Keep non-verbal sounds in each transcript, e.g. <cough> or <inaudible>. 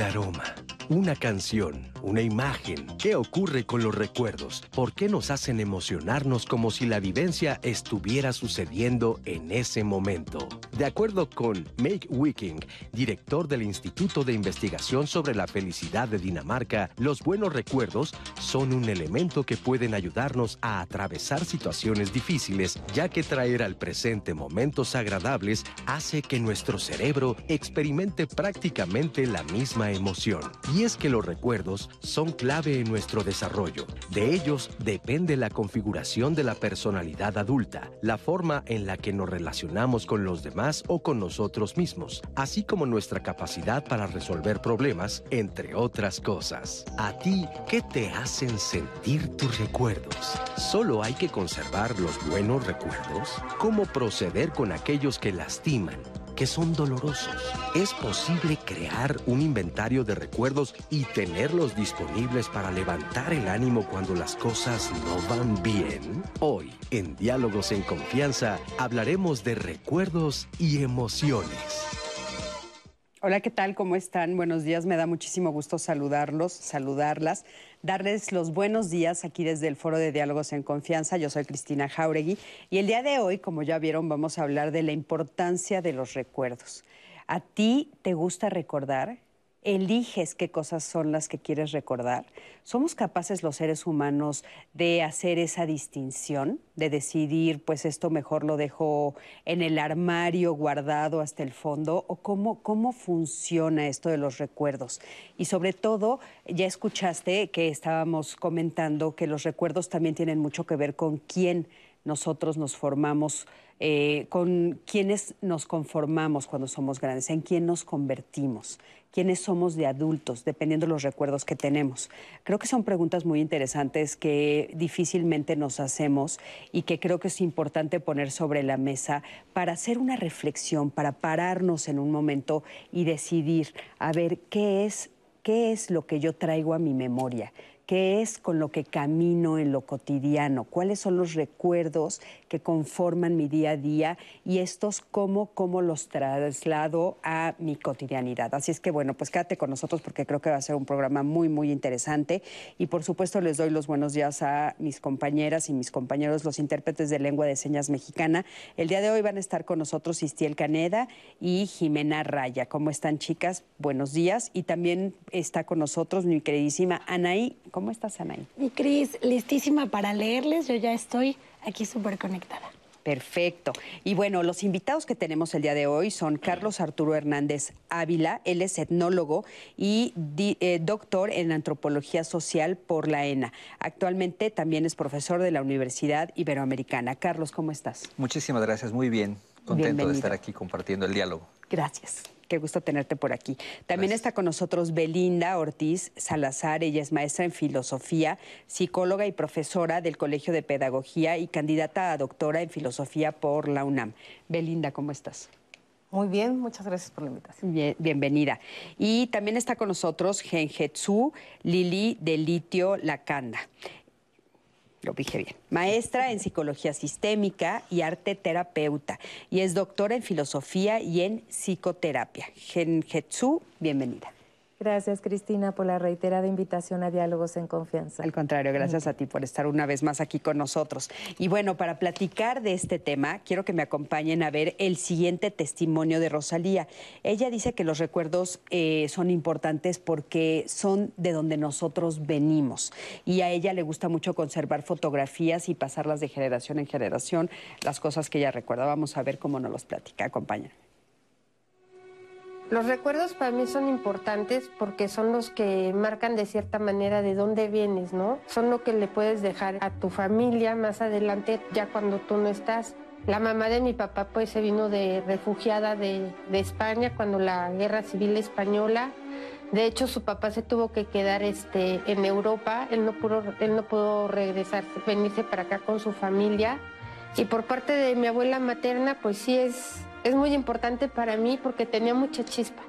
innerrommet. Una canción, una imagen. ¿Qué ocurre con los recuerdos? ¿Por qué nos hacen emocionarnos como si la vivencia estuviera sucediendo en ese momento? De acuerdo con Make Wiking, director del Instituto de Investigación sobre la Felicidad de Dinamarca, los buenos recuerdos son un elemento que pueden ayudarnos a atravesar situaciones difíciles, ya que traer al presente momentos agradables hace que nuestro cerebro experimente prácticamente la misma emoción. Es que los recuerdos son clave en nuestro desarrollo. De ellos depende la configuración de la personalidad adulta, la forma en la que nos relacionamos con los demás o con nosotros mismos, así como nuestra capacidad para resolver problemas, entre otras cosas. ¿A ti qué te hacen sentir tus recuerdos? ¿Solo hay que conservar los buenos recuerdos? ¿Cómo proceder con aquellos que lastiman? Que son dolorosos. ¿Es posible crear un inventario de recuerdos y tenerlos disponibles para levantar el ánimo cuando las cosas no van bien? Hoy, en Diálogos en Confianza, hablaremos de recuerdos y emociones. Hola, ¿qué tal? ¿Cómo están? Buenos días. Me da muchísimo gusto saludarlos, saludarlas, darles los buenos días aquí desde el Foro de Diálogos en Confianza. Yo soy Cristina Jauregui y el día de hoy, como ya vieron, vamos a hablar de la importancia de los recuerdos. ¿A ti te gusta recordar? Eliges qué cosas son las que quieres recordar. ¿Somos capaces los seres humanos de hacer esa distinción, de decidir, pues esto mejor lo dejo en el armario guardado hasta el fondo? ¿O cómo, cómo funciona esto de los recuerdos? Y sobre todo, ya escuchaste que estábamos comentando que los recuerdos también tienen mucho que ver con quién nosotros nos formamos eh, con quiénes nos conformamos cuando somos grandes, en quién nos convertimos, quiénes somos de adultos, dependiendo de los recuerdos que tenemos. Creo que son preguntas muy interesantes que difícilmente nos hacemos y que creo que es importante poner sobre la mesa para hacer una reflexión, para pararnos en un momento y decidir a ver qué es, qué es lo que yo traigo a mi memoria qué es con lo que camino en lo cotidiano, cuáles son los recuerdos que conforman mi día a día y estos cómo, cómo los traslado a mi cotidianidad. Así es que bueno, pues quédate con nosotros porque creo que va a ser un programa muy, muy interesante y por supuesto les doy los buenos días a mis compañeras y mis compañeros, los intérpretes de lengua de señas mexicana. El día de hoy van a estar con nosotros Istiel Caneda y Jimena Raya. ¿Cómo están chicas? Buenos días. Y también está con nosotros mi queridísima Anaí. ¿Cómo estás, Anaí? Mi Cris, listísima para leerles. Yo ya estoy aquí súper conectada. Perfecto. Y bueno, los invitados que tenemos el día de hoy son Carlos Arturo Hernández Ávila, él es etnólogo y eh, doctor en antropología social por la ENA. Actualmente también es profesor de la Universidad Iberoamericana. Carlos, ¿cómo estás? Muchísimas gracias, muy bien. Contento de estar aquí compartiendo el diálogo. Gracias. Qué gusto tenerte por aquí. También está con nosotros Belinda Ortiz Salazar. Ella es maestra en filosofía, psicóloga y profesora del Colegio de Pedagogía y candidata a doctora en filosofía por la UNAM. Belinda, ¿cómo estás? Muy bien, muchas gracias por la invitación. bienvenida. Y también está con nosotros Genjetsu Lili de Litio Lacanda lo dije bien, maestra en psicología sistémica y arte terapeuta, y es doctora en filosofía y en psicoterapia. Genjetsu, bienvenida. Gracias, Cristina, por la reiterada invitación a Diálogos en Confianza. Al contrario, gracias a ti por estar una vez más aquí con nosotros. Y bueno, para platicar de este tema, quiero que me acompañen a ver el siguiente testimonio de Rosalía. Ella dice que los recuerdos eh, son importantes porque son de donde nosotros venimos. Y a ella le gusta mucho conservar fotografías y pasarlas de generación en generación, las cosas que ella recuerda. Vamos a ver cómo nos los platica. Acompáñenme. Los recuerdos para mí son importantes porque son los que marcan de cierta manera de dónde vienes, ¿no? Son lo que le puedes dejar a tu familia más adelante ya cuando tú no estás. La mamá de mi papá pues se vino de refugiada de, España cuando la guerra civil española. De hecho su papá se tuvo que quedar este, en Europa, él no, pudo, él no pudo regresar, venirse para acá con su familia. Y por parte de mi abuela materna pues sí es es muy importante para mí porque tenía mucha chispa.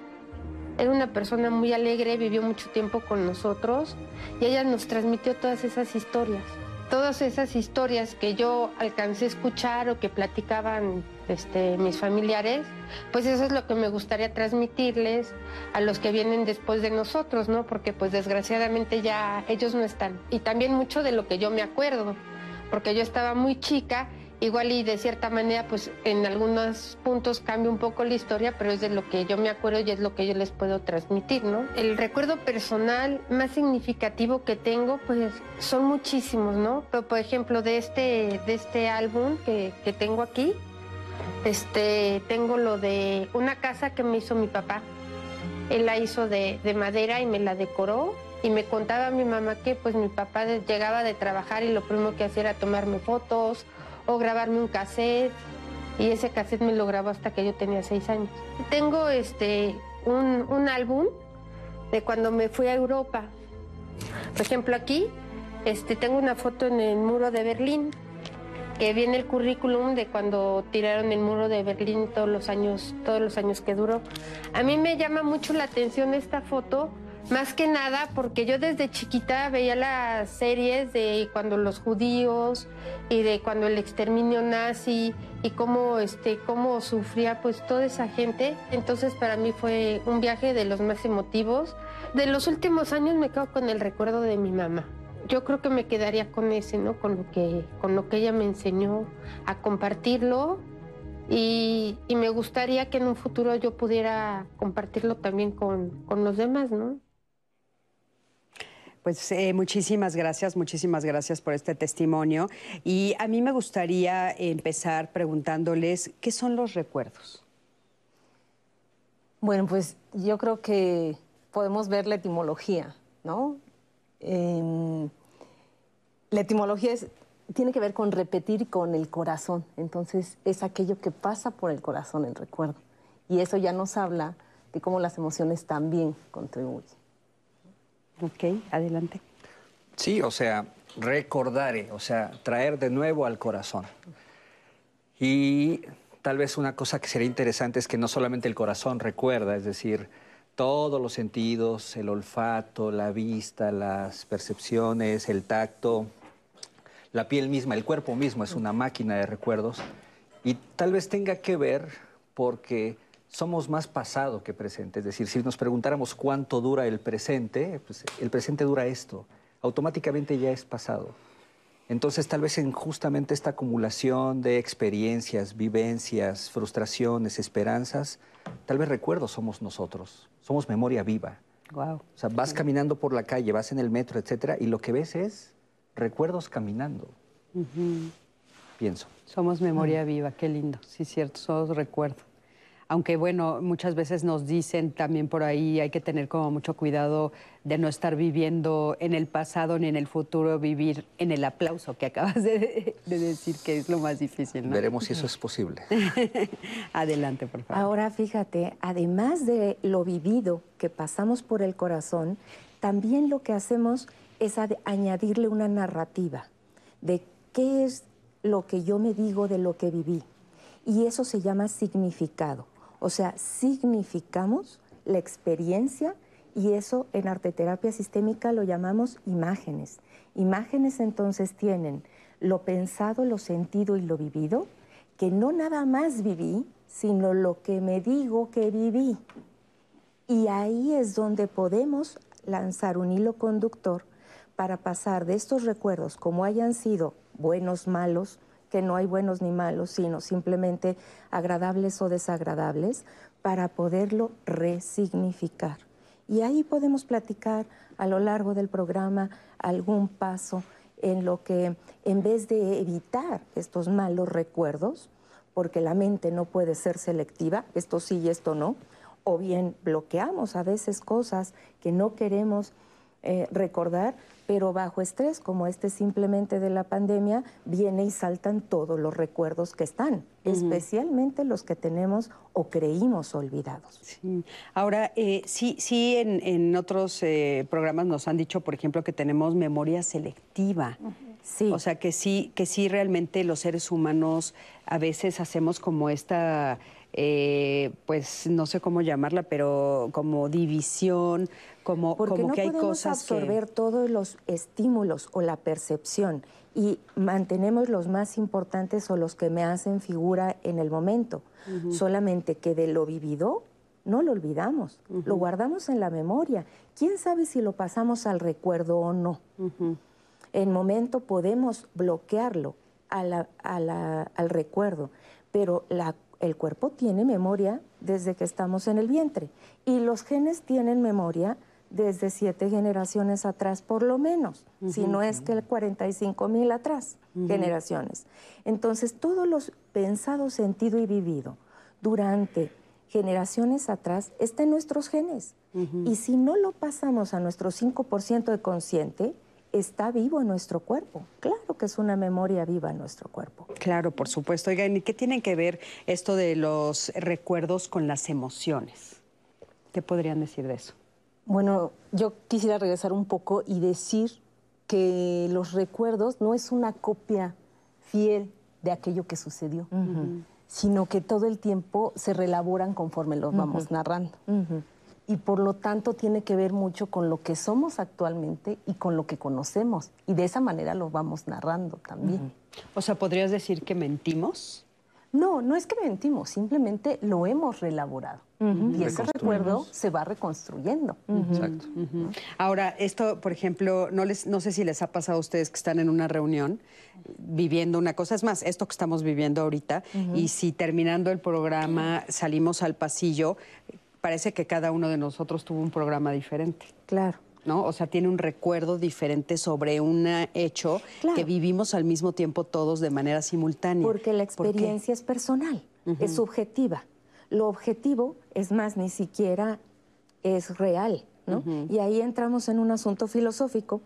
Era una persona muy alegre, vivió mucho tiempo con nosotros y ella nos transmitió todas esas historias. todas esas historias que yo alcancé a escuchar o que platicaban este, mis familiares, pues eso es lo que me gustaría transmitirles a los que vienen después de nosotros, ¿no? Porque pues desgraciadamente ya ellos no están. Y también mucho de lo que yo me acuerdo, porque yo estaba muy chica Igual y de cierta manera, pues en algunos puntos cambia un poco la historia, pero es de lo que yo me acuerdo y es lo que yo les puedo transmitir, ¿no? El recuerdo personal más significativo que tengo, pues son muchísimos, ¿no? Pero, por ejemplo, de este, de este álbum que, que tengo aquí, este, tengo lo de una casa que me hizo mi papá. Él la hizo de, de madera y me la decoró y me contaba mi mamá que pues mi papá llegaba de trabajar y lo primero que hacía era tomarme fotos o grabarme un cassette y ese cassette me lo grabó hasta que yo tenía seis años. Tengo este, un, un álbum de cuando me fui a Europa. Por ejemplo, aquí este, tengo una foto en el muro de Berlín, que viene el currículum de cuando tiraron el muro de Berlín todos los años, todos los años que duró. A mí me llama mucho la atención esta foto más que nada porque yo desde chiquita veía las series de cuando los judíos y de cuando el exterminio nazi y cómo, este, cómo sufría pues toda esa gente. Entonces para mí fue un viaje de los más emotivos. De los últimos años me quedo con el recuerdo de mi mamá. Yo creo que me quedaría con ese, ¿no? Con lo que, con lo que ella me enseñó a compartirlo y, me gustaría que en un futuro yo pudiera compartirlo también con, con los demás, ¿no? Pues eh, muchísimas gracias, muchísimas gracias por este testimonio. Y a mí me gustaría empezar preguntándoles, ¿qué son los recuerdos? Bueno, pues yo creo que podemos ver la etimología, ¿no? la etimología tiene que ver con repetir con el corazón, entonces es aquello que pasa por el corazón, el recuerdo. Y eso ya nos habla de cómo las emociones también contribuyen. Ok, adelante. Sí, o sea, recordar, o sea, traer de nuevo al corazón. Y tal vez una cosa que sería interesante es que no solamente el corazón recuerda, es decir, todos los sentidos, el olfato, la vista, las percepciones, el tacto, la piel misma, el cuerpo mismo es una máquina de recuerdos y tal vez tenga que ver porque somos más pasado que presente. Es decir, si nos preguntáramos cuánto dura el presente, pues el presente dura esto. Automáticamente ya es pasado. Entonces, tal vez en justamente esta acumulación de experiencias, vivencias, frustraciones, esperanzas, tal vez recuerdos somos nosotros. Somos memoria viva. Wow. O sea, vas caminando por la calle, vas en el metro, etcétera, y lo que ves es recuerdos caminando. Pienso. Somos memoria viva, qué lindo. Sí, cierto, somos recuerdos aunque bueno, muchas veces nos dicen también por ahí hay que tener como mucho cuidado de no estar viviendo en el pasado ni en el futuro, vivir en el aplauso que acabas de, decir que es lo más difícil. Veremos si eso es posible. <laughs> Adelante, por favor. Ahora fíjate, además de lo vivido que pasamos por el corazón, también lo que hacemos es añadirle una narrativa de qué es lo que yo me digo de lo que viví. Y eso se llama significado. O sea, significamos la experiencia y eso en arteterapia sistémica lo llamamos imágenes. Imágenes entonces tienen lo pensado, lo sentido y lo vivido, que no nada más viví, sino lo que me digo que viví. Y ahí es donde podemos lanzar un hilo conductor para pasar de estos recuerdos, como hayan sido buenos, malos, que no hay buenos ni malos, sino simplemente agradables o desagradables, para poderlo resignificar. Y ahí podemos platicar a lo largo del programa algún paso en lo que, en vez de evitar estos malos recuerdos, porque la mente no puede ser selectiva, esto sí y esto no, o bien bloqueamos a veces cosas que no queremos eh, recordar, pero bajo estrés como este simplemente de la pandemia, viene y saltan todos los recuerdos que están, especialmente los que tenemos o creímos olvidados. Ahora, eh, sí, sí en, otros eh, programas nos han dicho, por ejemplo, que tenemos memoria selectiva. Sí. O sea, que sí, que sí realmente los seres humanos a veces hacemos como esta eh, pues no sé cómo llamarla, pero como división, como, Porque como no que hay cosas que- absorber todos los estímulos o la percepción y mantenemos los más importantes o los que me hacen figura en el momento. Solamente que de lo vivido no lo olvidamos, lo guardamos en la memoria. ¿Quién sabe si lo pasamos al recuerdo o no? En momento podemos bloquearlo a la- a la- al recuerdo, pero la- el cuerpo tiene memoria desde que estamos en el vientre y los genes tienen memoria desde siete generaciones atrás, por lo menos, si no es que el 45 mil atrás, generaciones. Entonces, todos los pensados, sentido y vivido durante generaciones atrás está en nuestros genes. Y si no lo pasamos a nuestro 5% de consciente, está vivo en nuestro cuerpo. Claro que es una memoria viva en nuestro cuerpo. Claro, por supuesto. Oigan, ¿y qué tiene que ver esto de los recuerdos con las emociones? ¿Qué podrían decir de eso? Bueno, yo quisiera regresar un poco y decir que los recuerdos no es una copia fiel de aquello que sucedió, sino que todo el tiempo se reelaboran conforme los vamos narrando. Y por lo tanto tiene que ver mucho con lo que somos actualmente y con lo que conocemos. Y de esa manera lo vamos narrando también. O sea, ¿podrías decir que mentimos? No, no es que mentimos, simplemente lo hemos reelaborado. Y ese recuerdo se va reconstruyendo. Exacto. Ahora, esto, por ejemplo, no, les, no sé si les ha pasado a ustedes que están en una reunión viviendo una cosa. Es más, esto que estamos viviendo ahorita, y si terminando el programa salimos al pasillo, parece que cada uno de nosotros tuvo un programa diferente. Claro. ¿No? O sea, tiene un recuerdo diferente sobre un hecho Claro. que vivimos al mismo tiempo todos de manera simultánea. Porque la experiencia es personal, es subjetiva. Lo objetivo, es más, ni siquiera es real, ¿no? Y ahí entramos en un asunto filosófico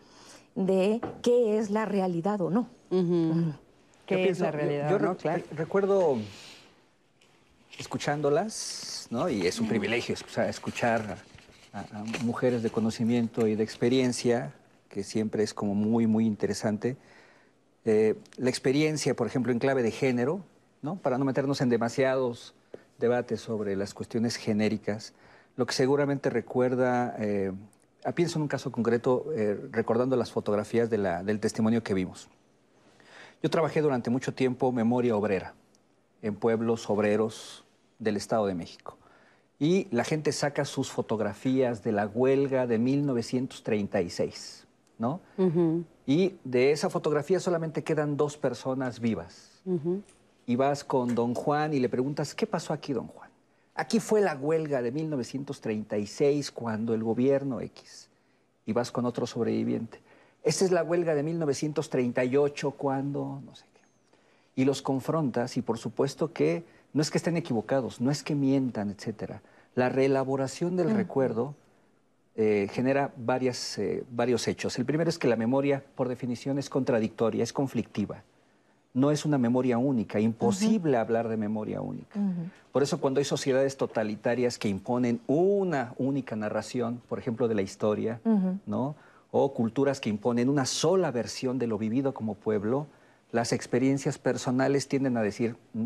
de qué es la realidad o no. ¿Qué Yo es pienso- la yo- realidad? Yo, no? re- Claro. recuerdo escuchándolas, ¿no? Y es un privilegio escuchar, a, mujeres de conocimiento y de experiencia, que siempre es como muy, muy interesante. Eh, la experiencia, por ejemplo, en clave de género, ¿no? Para no meternos en demasiados debates sobre las cuestiones genéricas, lo que seguramente recuerda, eh, pienso en un caso concreto, eh, recordando las fotografías del testimonio que vimos. Yo trabajé durante mucho tiempo memoria obrera en pueblos obreros del Estado de México. Y la gente saca sus fotografías de la huelga de 1936, ¿no? Y de esa fotografía solamente quedan dos personas vivas. Y vas con don Juan y le preguntas, ¿qué pasó aquí, don Juan? Aquí fue la huelga de 1936 cuando el gobierno X. Y vas con otro sobreviviente. Esta es la huelga de 1938 cuando, no sé qué. Y los confrontas y por supuesto que no es que estén equivocados, no es que mientan, etcétera. La reelaboración del recuerdo eh, genera varias, eh, varios hechos. El primero es que la memoria, por definición, es contradictoria, es conflictiva. No es una memoria única, imposible hablar de memoria única. Por eso cuando hay sociedades totalitarias que imponen una única narración, por ejemplo, de la historia, ¿no? o culturas que imponen una sola versión de lo vivido como pueblo, las experiencias personales tienden a decir, "Mm,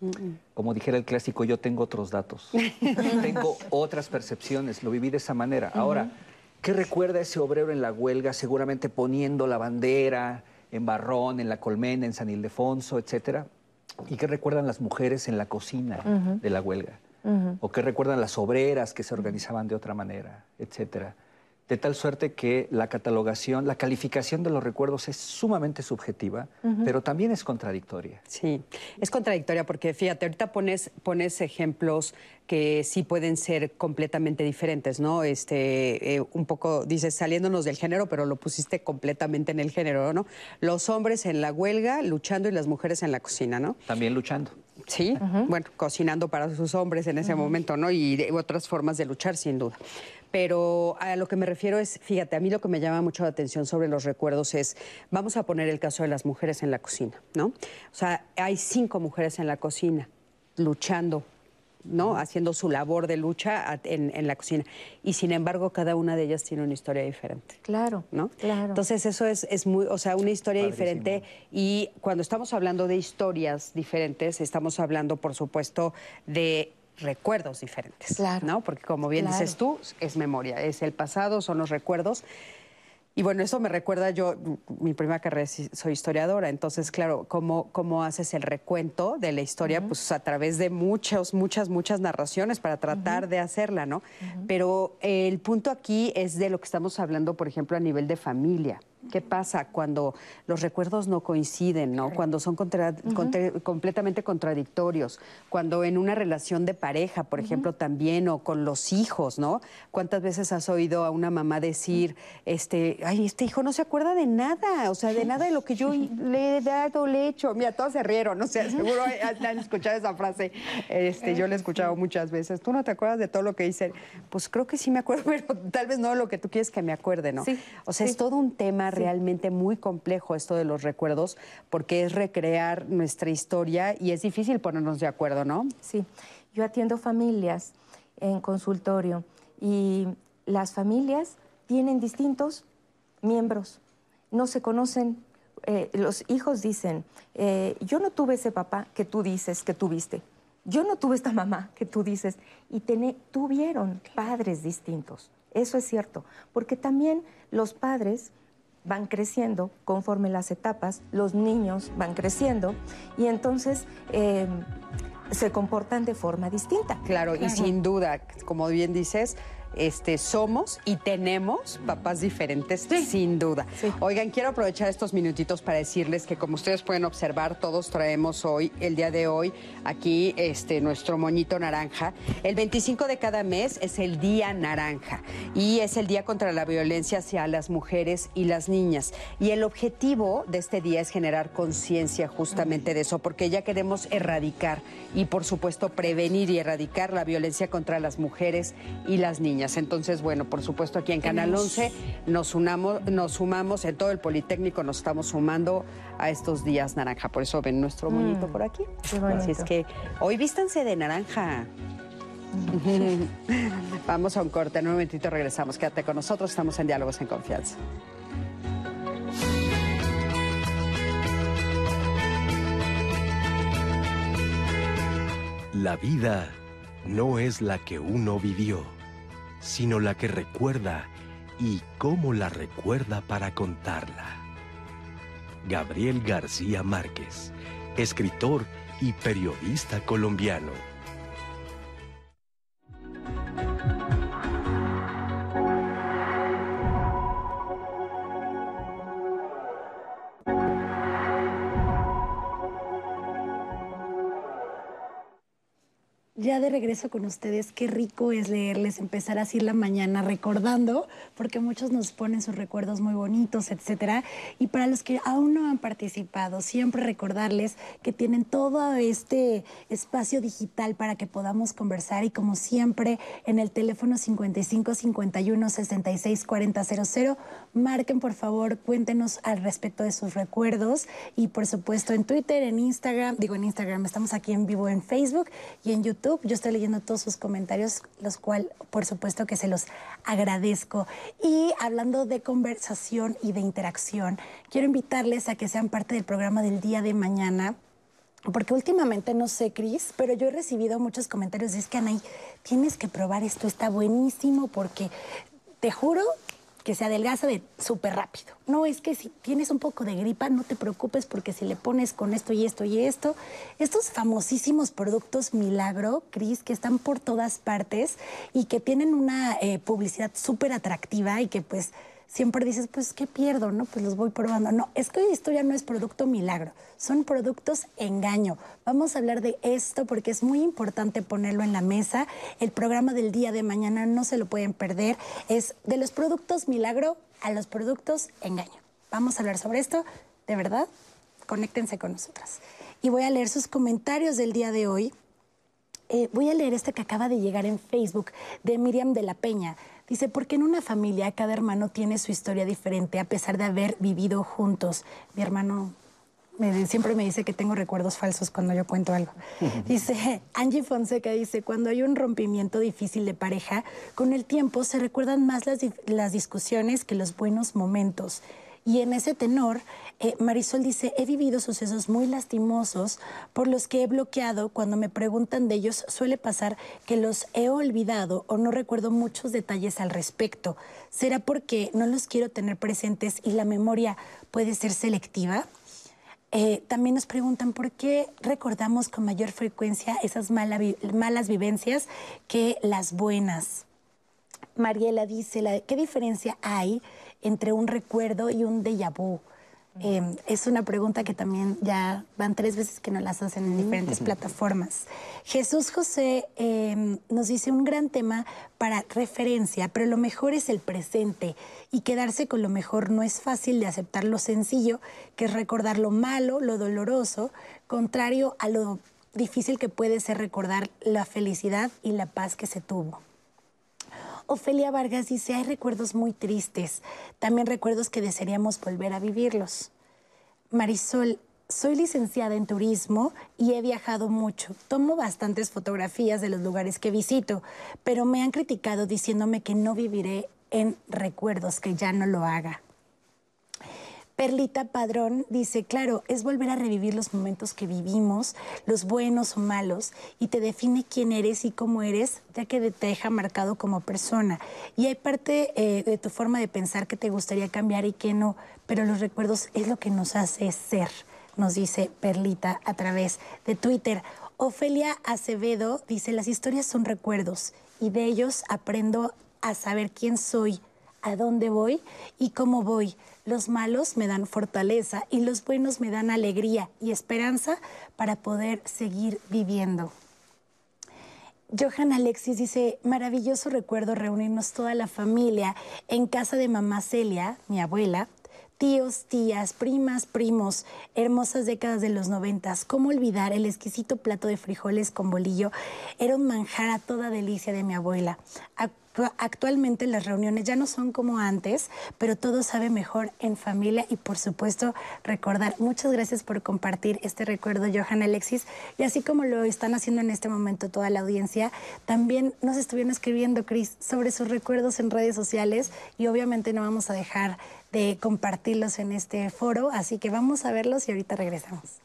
mm". como dijera el clásico, yo tengo otros datos, <laughs> tengo otras percepciones, lo viví de esa manera. Ahora, ¿qué recuerda ese obrero en la huelga? Seguramente poniendo la bandera en Barrón, en La Colmena, en San Ildefonso, etcétera. ¿Y qué recuerdan las mujeres en la cocina de la huelga? ¿O qué recuerdan las obreras que se organizaban de otra manera, etcétera? De tal suerte que la catalogación, la calificación de los recuerdos es sumamente subjetiva, pero también es contradictoria. Sí, es contradictoria porque fíjate, ahorita pones, pones ejemplos que sí pueden ser completamente diferentes, ¿no? Este, eh, un poco, dices, saliéndonos del género, pero lo pusiste completamente en el género, ¿no? Los hombres en la huelga luchando y las mujeres en la cocina, ¿no? También luchando. Sí, bueno, cocinando para sus hombres en ese momento, ¿no? Y de- otras formas de luchar, sin duda. Pero a lo que me refiero es, fíjate, a mí lo que me llama mucho la atención sobre los recuerdos es, vamos a poner el caso de las mujeres en la cocina, ¿no? O sea, hay cinco mujeres en la cocina luchando ¿no? Haciendo su labor de lucha en, en, la cocina. Y sin embargo, cada una de ellas tiene una historia diferente. Claro, ¿no? Claro. Entonces, eso es, es muy, o sea, una historia diferente. Y cuando estamos hablando de historias diferentes, estamos hablando, por supuesto, de recuerdos diferentes, claro. ¿no? Porque como bien dices tú, es memoria, es el pasado, son los recuerdos. Y bueno, eso me recuerda, yo, mi primera carrera soy historiadora, entonces, claro, ¿cómo, cómo haces el recuento de la historia? Pues a través de muchas, muchas, muchas narraciones para tratar de hacerla, ¿no? Pero el punto aquí es de lo que estamos hablando, por ejemplo, a nivel de familia. ¿Qué pasa cuando los recuerdos no coinciden, ¿no? Cuando son completamente contradictorios, cuando en una relación de pareja, por ejemplo, también, o con los hijos, ¿no? ¿Cuántas veces has oído a una mamá decir, este, ay, este hijo no se acuerda de nada, o sea, de nada de lo que yo le he dado, le he hecho? Mira, todos se rieron, no sé, seguro han escuchado esa frase, este, yo la he escuchado muchas veces. ¿Tú no te acuerdas de todo lo que hice? Pues creo que sí me acuerdo, <laughs> pero tal vez no de lo que tú quieres que me acuerde, ¿no? Sí, o sea, es todo un tema realmente muy complejo esto de los recuerdos, porque es recrear nuestra historia y es difícil ponernos de acuerdo, ¿no? Sí, yo atiendo familias en consultorio y las familias tienen distintos miembros, no se conocen. Eh, los hijos dicen, eh, yo no tuve ese papá que tú dices que tuviste, yo no tuve esta mamá que tú dices, y tuvieron padres distintos. Eso es cierto, porque también los padres van creciendo conforme las etapas, los niños van creciendo y entonces eh, se comportan de forma distinta. Claro, y sin duda, como bien dices, este, somos y tenemos papás diferentes, sin duda. Oigan, quiero aprovechar estos minutitos para decirles que como ustedes pueden observar, todos traemos hoy, el día de hoy, aquí este, nuestro moñito naranja. El 25 de cada mes es el Día Naranja y es el Día contra la Violencia hacia las mujeres y las niñas. Y el objetivo de este día es generar conciencia justamente de eso, porque ya queremos erradicar y por supuesto prevenir y erradicar la violencia contra las mujeres y las niñas. Entonces, bueno, por supuesto aquí en Canal 11 nos, unamos, nos sumamos, en todo el Politécnico nos estamos sumando a estos días naranja. Por eso ven nuestro mm, moñito por aquí. Así es que hoy vístanse de naranja. <laughs> Vamos a un corte, en un momentito regresamos. Quédate con nosotros, estamos en Diálogos en Confianza. La vida no es la que uno vivió sino la que recuerda y cómo la recuerda para contarla. Gabriel García Márquez, escritor y periodista colombiano. Regreso con ustedes, qué rico es leerles, empezar así la mañana recordando, porque muchos nos ponen sus recuerdos muy bonitos, etcétera. Y para los que aún no han participado, siempre recordarles que tienen todo este espacio digital para que podamos conversar y como siempre en el teléfono 55 51 66 40 00, marquen por favor, cuéntenos al respecto de sus recuerdos y por supuesto en Twitter, en Instagram, digo en Instagram, estamos aquí en vivo en Facebook y en YouTube yo estoy leyendo todos sus comentarios, los cuales, por supuesto, que se los agradezco. Y hablando de conversación y de interacción, quiero invitarles a que sean parte del programa del día de mañana. Porque últimamente, no sé, Cris, pero yo he recibido muchos comentarios. Es que, Anaí, tienes que probar esto, está buenísimo, porque te juro que se adelgaza de súper rápido. No es que si tienes un poco de gripa, no te preocupes porque si le pones con esto y esto y esto, estos famosísimos productos milagro, Cris, que están por todas partes y que tienen una eh, publicidad súper atractiva y que pues siempre dices, pues, ¿qué pierdo? No, pues los voy probando. No, es que esto ya no es producto milagro, son productos engaño. Vamos a hablar de esto porque es muy importante ponerlo en la mesa. El programa del día de mañana no se lo pueden perder. Es de los productos milagro a los productos engaño. Vamos a hablar sobre esto, de verdad. Conéctense con nosotras. Y voy a leer sus comentarios del día de hoy. Eh, voy a leer este que acaba de llegar en Facebook de Miriam de la Peña. Dice, porque en una familia cada hermano tiene su historia diferente a pesar de haber vivido juntos. Mi hermano me- siempre me dice que tengo recuerdos falsos cuando yo cuento algo. <laughs> Dice, Angie Fonseca dice, cuando hay un rompimiento difícil de pareja, con el tiempo se recuerdan más las, las discusiones que los buenos momentos. Y en ese tenor, eh, Marisol dice, he vivido sucesos muy lastimosos por los que he bloqueado. Cuando me preguntan de ellos, suele pasar que los he olvidado o no recuerdo muchos detalles al respecto. ¿Será porque no los quiero tener presentes y la memoria puede ser selectiva? Eh, también nos preguntan por qué recordamos con mayor frecuencia esas malas vivencias que las buenas. Mariela dice, ¿qué diferencia hay entre un recuerdo y un déjà vu? Eh, es una pregunta que también ya van tres veces que nos las hacen en diferentes plataformas. Jesús José eh, nos dice un gran tema para referencia, pero lo mejor es el presente y quedarse con lo mejor no es fácil de aceptar lo sencillo, que es recordar lo malo, lo doloroso, contrario a lo difícil que puede ser recordar la felicidad y la paz que se tuvo. Ofelia Vargas dice, hay recuerdos muy tristes, también recuerdos que desearíamos volver a vivirlos. Marisol, soy licenciada en turismo y he viajado mucho. Tomo bastantes fotografías de los lugares que visito, pero me han criticado diciéndome que no viviré en recuerdos, que ya no lo haga. Perlita Padrón dice, claro, es volver a revivir los momentos que vivimos, los buenos o malos, y te define quién eres y cómo eres, ya que te deja marcado como persona. Y hay parte eh, de tu forma de pensar que te gustaría cambiar y que no, pero los recuerdos es lo que nos hace ser, nos dice Perlita a través de Twitter. Ofelia Acevedo dice, las historias son recuerdos y de ellos aprendo a saber quién soy, a dónde voy y cómo voy. Los malos me dan fortaleza y los buenos me dan alegría y esperanza para poder seguir viviendo. Johan Alexis dice, maravilloso recuerdo reunirnos toda la familia en casa de mamá Celia, mi abuela, tíos, tías, primas, primos, hermosas décadas de los noventas. ¿Cómo olvidar el exquisito plato de frijoles con bolillo? Era un manjar a toda delicia de mi abuela. Actualmente las reuniones ya no son como antes, pero todo sabe mejor en familia y por supuesto recordar. Muchas gracias por compartir este recuerdo, Johan Alexis. Y así como lo están haciendo en este momento toda la audiencia, también nos estuvieron escribiendo, Cris, sobre sus recuerdos en redes sociales y obviamente no vamos a dejar de compartirlos en este foro, así que vamos a verlos y ahorita regresamos.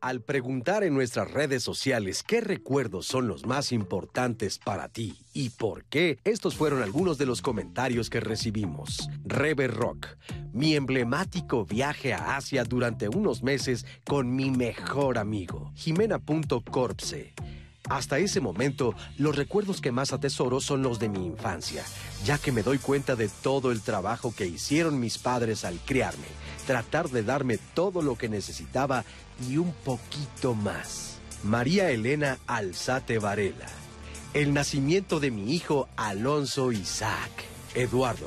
Al preguntar en nuestras redes sociales qué recuerdos son los más importantes para ti y por qué, estos fueron algunos de los comentarios que recibimos. Rebe Rock, mi emblemático viaje a Asia durante unos meses con mi mejor amigo, Jimena.corpse. Hasta ese momento, los recuerdos que más atesoro son los de mi infancia, ya que me doy cuenta de todo el trabajo que hicieron mis padres al criarme, tratar de darme todo lo que necesitaba y un poquito más. María Elena Alzate Varela. El nacimiento de mi hijo Alonso Isaac. Eduardo.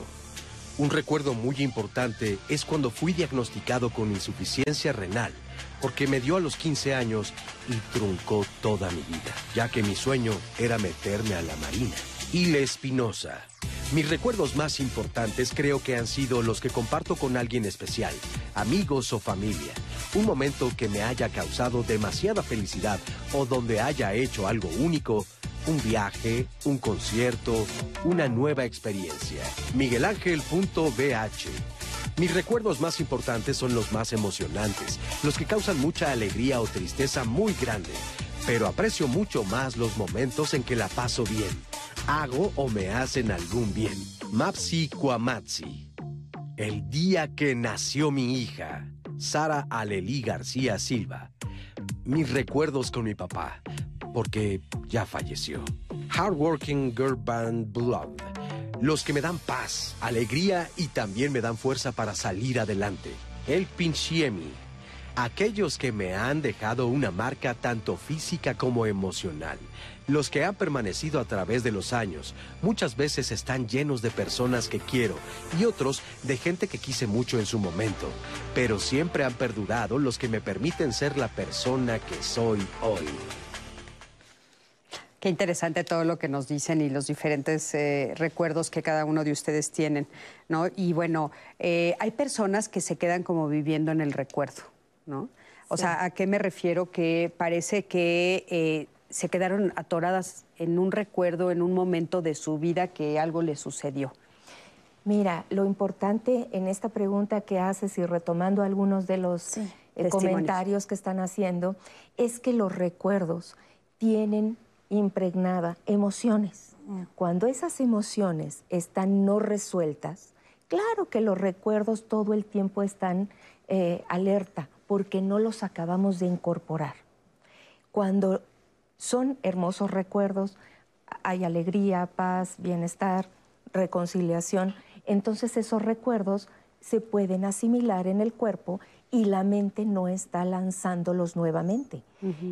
Un recuerdo muy importante es cuando fui diagnosticado con insuficiencia renal, porque me dio a los 15 años y truncó toda mi vida, ya que mi sueño era meterme a la marina. Ile Espinosa. Mis recuerdos más importantes creo que han sido los que comparto con alguien especial, amigos o familia. Un momento que me haya causado demasiada felicidad o donde haya hecho algo único, un viaje, un concierto, una nueva experiencia. Miguelángel.bh Mis recuerdos más importantes son los más emocionantes, los que causan mucha alegría o tristeza muy grande, pero aprecio mucho más los momentos en que la paso bien, hago o me hacen algún bien. Mapsi Cuamatsi. El día que nació mi hija, Sara Alelí García Silva. Mis recuerdos con mi papá, porque ya falleció. Hardworking Girl Band Blood. Los que me dan paz, alegría y también me dan fuerza para salir adelante. El Pinchiemi. Aquellos que me han dejado una marca tanto física como emocional. Los que han permanecido a través de los años. Muchas veces están llenos de personas que quiero y otros de gente que quise mucho en su momento. Pero siempre han perdurado los que me permiten ser la persona que soy hoy. Qué interesante todo lo que nos dicen y los diferentes eh, recuerdos que cada uno de ustedes tienen, ¿no? Y bueno, eh, hay personas que se quedan como viviendo en el recuerdo, ¿no? O sea, ¿a qué me refiero? Que parece que eh, se quedaron atoradas en un recuerdo, en un momento de su vida que algo les sucedió. Mira, lo importante en esta pregunta que haces y retomando algunos de los comentarios que están haciendo, es que los recuerdos tienen impregnada emociones. Mm. Cuando esas emociones están no resueltas, claro que los recuerdos todo el tiempo están eh, alerta porque no los acabamos de incorporar. Cuando son hermosos recuerdos, hay alegría, paz, bienestar, reconciliación, entonces esos recuerdos se pueden asimilar en el cuerpo y la mente no está lanzándolos nuevamente.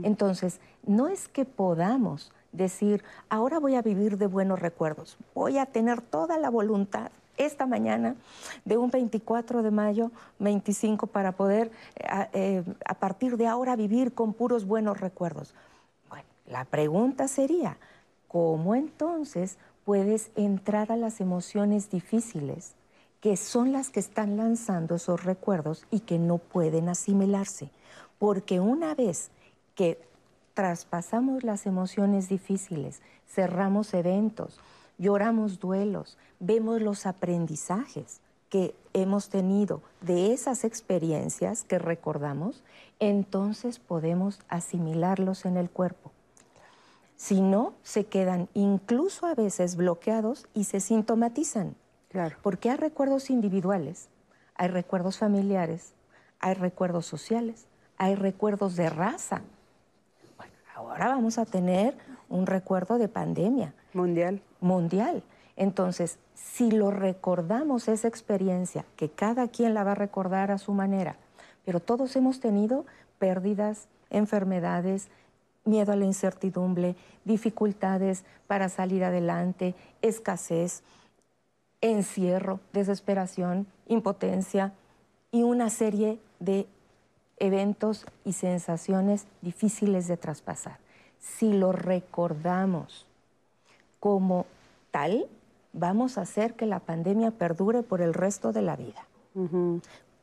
Entonces, no es que podamos decir, ahora voy a vivir de buenos recuerdos, voy a tener toda la voluntad esta mañana de un 24 de mayo 25 para poder eh, eh, a partir de ahora vivir con puros buenos recuerdos. La pregunta sería, ¿cómo entonces puedes entrar a las emociones difíciles que son las que están lanzando esos recuerdos y que no pueden asimilarse. Porque una vez que traspasamos las emociones difíciles, cerramos eventos, lloramos duelos, vemos los aprendizajes que hemos tenido de esas experiencias que recordamos, entonces podemos asimilarlos en el cuerpo. Si no, se quedan incluso a veces bloqueados y se sintomatizan. Claro. Porque hay recuerdos individuales, hay recuerdos familiares, hay recuerdos sociales, hay recuerdos de raza. Bueno, ahora vamos a tener un recuerdo de pandemia. Mundial. Mundial. Entonces, si lo recordamos esa experiencia, que cada quien la va a recordar a su manera, pero todos hemos tenido pérdidas, enfermedades, miedo a la incertidumbre, dificultades para salir adelante, escasez, encierro, desesperación, impotencia y una serie de eventos y sensaciones difíciles de traspasar. Si lo recordamos como tal, vamos a hacer que la pandemia perdure por el resto de la vida.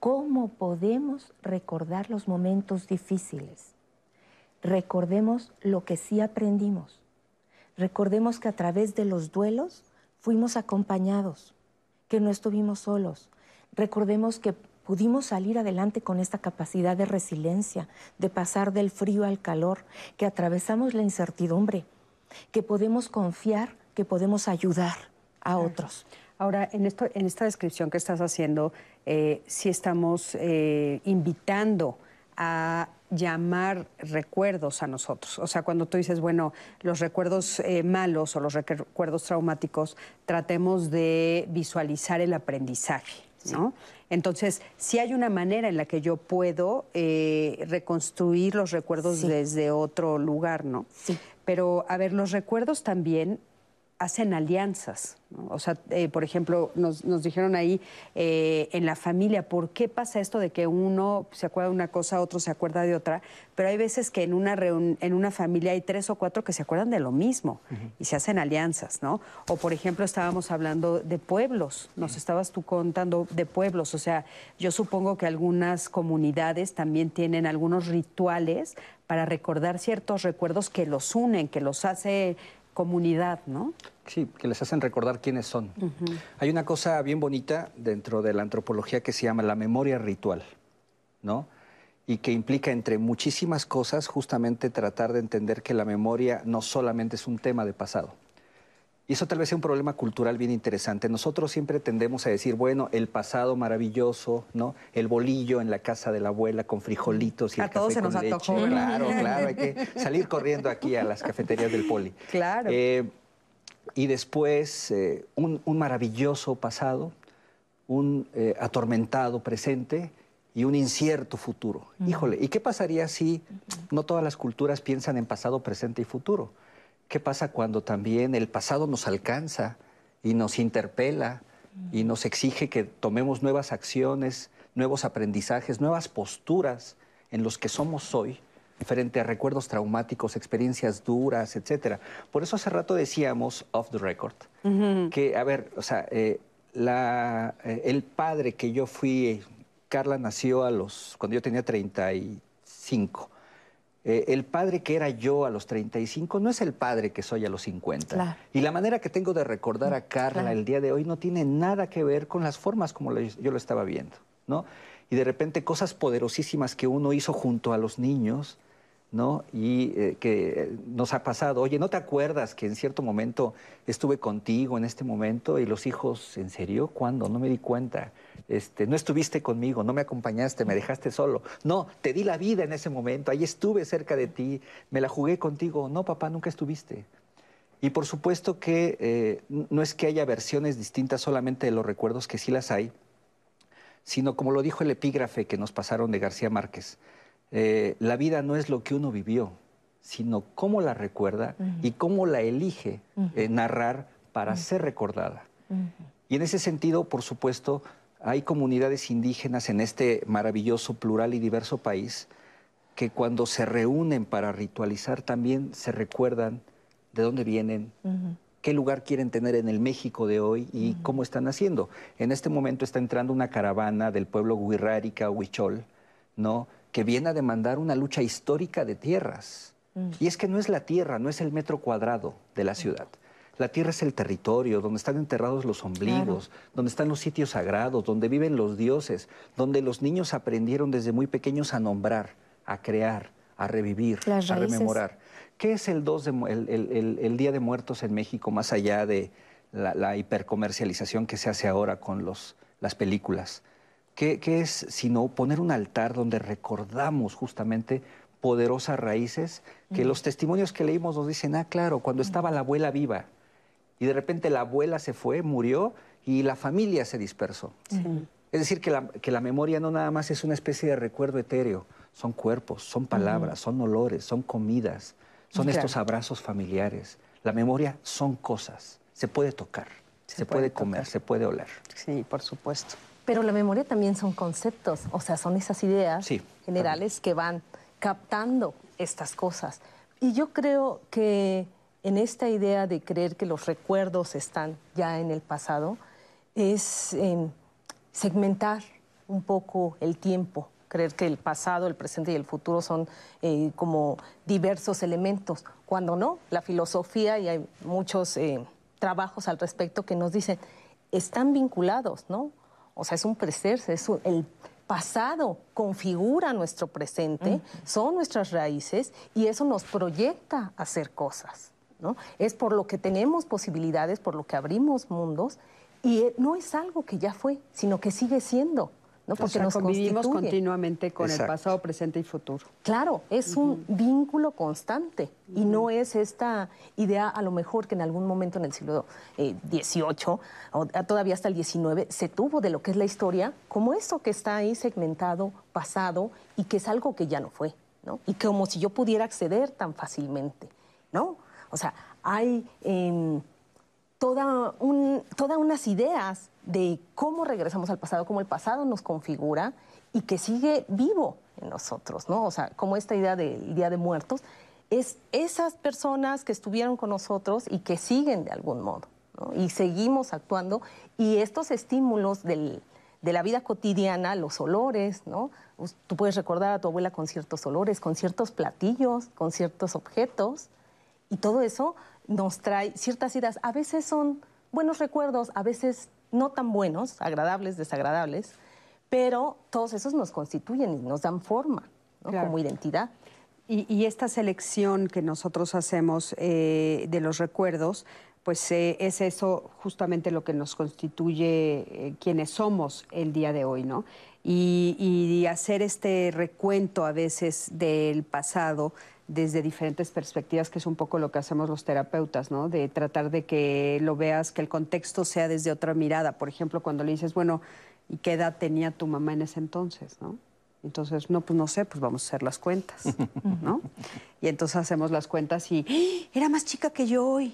¿Cómo podemos recordar los momentos difíciles? Recordemos lo que sí aprendimos. Recordemos que a través de los duelos fuimos acompañados, que no estuvimos solos. Recordemos que pudimos salir adelante con esta capacidad de resiliencia, de pasar del frío al calor, que atravesamos la incertidumbre, que podemos confiar, que podemos ayudar a otros. Ahora, en, esto, en esta descripción que estás haciendo, eh, sí estamos eh, invitando a llamar recuerdos a nosotros. O sea, cuando tú dices, bueno, los recuerdos eh, malos o los recuerdos traumáticos, tratemos de visualizar el aprendizaje, ¿no? Entonces, sí hay una manera en la que yo puedo eh, reconstruir los recuerdos desde otro lugar, ¿no? Sí. Pero, a ver, los recuerdos también hacen alianzas. O sea, eh, por ejemplo, nos, dijeron ahí eh, en la familia, ¿por qué pasa esto de que uno se acuerda de una cosa, otro se acuerda de otra? Pero hay veces que en una, en una familia hay tres o cuatro que se acuerdan de lo mismo y se hacen alianzas, ¿no? O, por ejemplo, estábamos hablando de pueblos, nos estabas tú contando de pueblos, o sea, yo supongo que algunas comunidades también tienen algunos rituales para recordar ciertos recuerdos que los unen, que los hace comunidad, ¿no? Sí, que les hacen recordar quiénes son. Hay una cosa bien bonita dentro de la antropología que se llama la memoria ritual, ¿no? Y que implica, entre muchísimas cosas, justamente tratar de entender que la memoria no solamente es un tema de pasado, y eso tal vez sea un problema cultural bien interesante. Nosotros siempre tendemos a decir, bueno, el pasado maravilloso, ¿no? El bolillo en la casa de la abuela con frijolitos y a el todos café se nos con leche. Antojó, claro, claro, hay que salir corriendo aquí a las cafeterías del poli. Claro. Eh, y después eh, un, maravilloso pasado, un eh, atormentado presente y un incierto futuro. Híjole, ¿y qué pasaría si no todas las culturas piensan en pasado, presente y futuro? ¿Qué pasa cuando también el pasado nos alcanza y nos interpela y nos exige que tomemos nuevas acciones, nuevos aprendizajes, nuevas posturas en los que somos hoy frente a recuerdos traumáticos, experiencias duras, etcétera. Por eso hace rato decíamos, off the record, que, a ver, o sea, eh, la, eh, el padre que yo fui, Carla nació a los, cuando yo tenía 35. Eh, el padre que era yo a los 35 no es el padre que soy a los 50. Y la manera que tengo de recordar a Carla el día de hoy no tiene nada que ver con las formas como yo lo estaba viendo, ¿no? Y de repente cosas poderosísimas que uno hizo junto a los niños, ¿no? Y eh, que nos ha pasado, oye, ¿no te acuerdas que en cierto momento estuve contigo en este momento? Y los hijos, ¿en serio? ¿Cuándo? No me di cuenta. Este, no estuviste conmigo, no me acompañaste, me dejaste solo. No, te di la vida en ese momento, ahí estuve cerca de ti, me la jugué contigo. No, papá, nunca estuviste. Y por supuesto que eh, no es que haya versiones distintas solamente de los recuerdos, que sí las hay, sino como lo dijo el epígrafe que nos pasaron de García Márquez, eh, la vida no es lo que uno vivió, sino cómo la recuerda y cómo la elige eh, narrar para ser recordada. Y en ese sentido, por supuesto, hay comunidades indígenas en este maravilloso, plural y diverso país que cuando se reúnen para ritualizar también se recuerdan de dónde vienen, qué lugar quieren tener en el México de hoy y cómo están haciendo. En este momento está entrando una caravana del pueblo Huirrárica, Huichol, ¿no? Que viene a demandar una lucha histórica de tierras. Y es que no es la tierra, no es el metro cuadrado de la ciudad. La tierra es el territorio donde están enterrados los ombligos, donde están los sitios sagrados, donde viven los dioses, donde los niños aprendieron desde muy pequeños a nombrar, a crear, a revivir, a rememorar. ¿Qué es el, el, Día de Muertos en México, más allá de la, hipercomercialización que se hace ahora con los, las películas? ¿Qué, ¿Qué, es sino poner un altar donde recordamos justamente poderosas raíces que los testimonios que leímos nos dicen, ah, claro, cuando estaba la abuela viva, y de repente la abuela se fue, murió y la familia se dispersó. Es decir, que la, que la, memoria no nada más es una especie de recuerdo etéreo, son cuerpos, son palabras, son olores, son comidas, son estos abrazos familiares. La memoria son cosas, se puede tocar, se, puede, comer, se puede oler. Sí, por supuesto. Pero la memoria también son conceptos, o sea, son esas ideas generales que van captando estas cosas. Y yo creo que en esta idea de creer que los recuerdos están ya en el pasado, es em, segmentar un poco el tiempo, creer que el pasado, el presente y el futuro son eh, como diversos elementos, cuando no, la filosofía y hay muchos eh, trabajos al respecto que nos dicen, están vinculados, ¿no? O sea, es un presente, es el pasado configura nuestro presente, son nuestras raíces y eso nos proyecta a hacer cosas. Es por lo que tenemos posibilidades, por lo que abrimos mundos, y no es algo que ya fue, sino que sigue siendo. ¿No? Porque nos convivimos continuamente con el pasado, presente y futuro. Claro, es un vínculo constante y no es esta idea a lo mejor que en algún momento en el siglo XVIII eh, o todavía hasta el XIX se tuvo de lo que es la historia como eso que está ahí segmentado, pasado y que es algo que ya no fue, ¿no? Y como si yo pudiera acceder tan fácilmente, ¿no? O sea, hay em, todas unas ideas de cómo regresamos al pasado, cómo el pasado nos configura y que sigue vivo en nosotros, ¿no? O sea, como esta idea del Día de Muertos, es esas personas que estuvieron con nosotros y que siguen de algún modo, ¿no? Y seguimos actuando y estos estímulos de la vida cotidiana, los olores, ¿no? Tú puedes recordar a tu abuela con ciertos olores, con ciertos platillos, con ciertos objetos, y todo eso nos trae ciertas ideas. A veces son buenos recuerdos, a veces no tan buenos, agradables, desagradables, pero todos esos nos constituyen y nos dan forma como identidad. Y, esta selección que nosotros hacemos eh, de los recuerdos, pues eh, es eso justamente lo que nos constituye eh, quienes somos el día de hoy, ¿no? Y hacer este recuento a veces del pasado desde diferentes perspectivas, que es un poco lo que hacemos los terapeutas, ¿no? De tratar de que lo veas, que el contexto sea desde otra mirada. Por ejemplo, cuando le dices, bueno, ¿y qué edad tenía tu mamá en ese entonces, no? Entonces, no, pues no sé, pues vamos a hacer las cuentas, <laughs> ¿no? Y entonces hacemos las cuentas y ¡Ah! era más chica que yo hoy.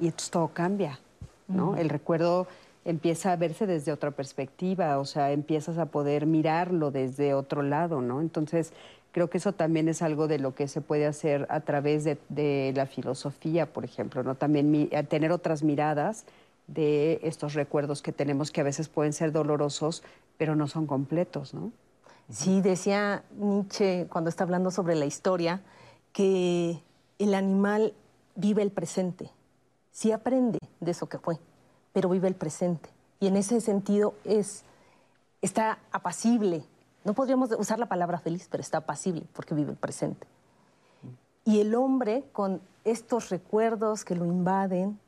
Y entonces todo cambia, ¿no? El recuerdo empieza a verse desde otra perspectiva, o sea, empiezas a poder mirarlo desde otro lado, ¿no? Entonces, Creo que eso también es algo de lo que se puede hacer a través de, la filosofía, por ejemplo, ¿no? También tener otras miradas de estos recuerdos que tenemos que a veces pueden ser dolorosos, pero no son completos, ¿no? Sí, decía Nietzsche cuando está hablando sobre la historia que el animal vive el presente. Sí aprende de eso que fue, pero vive el presente. Y en ese sentido es, está apacible. No podríamos usar la palabra feliz, pero está apacible porque vive el presente. Y el hombre, con estos recuerdos que lo invaden,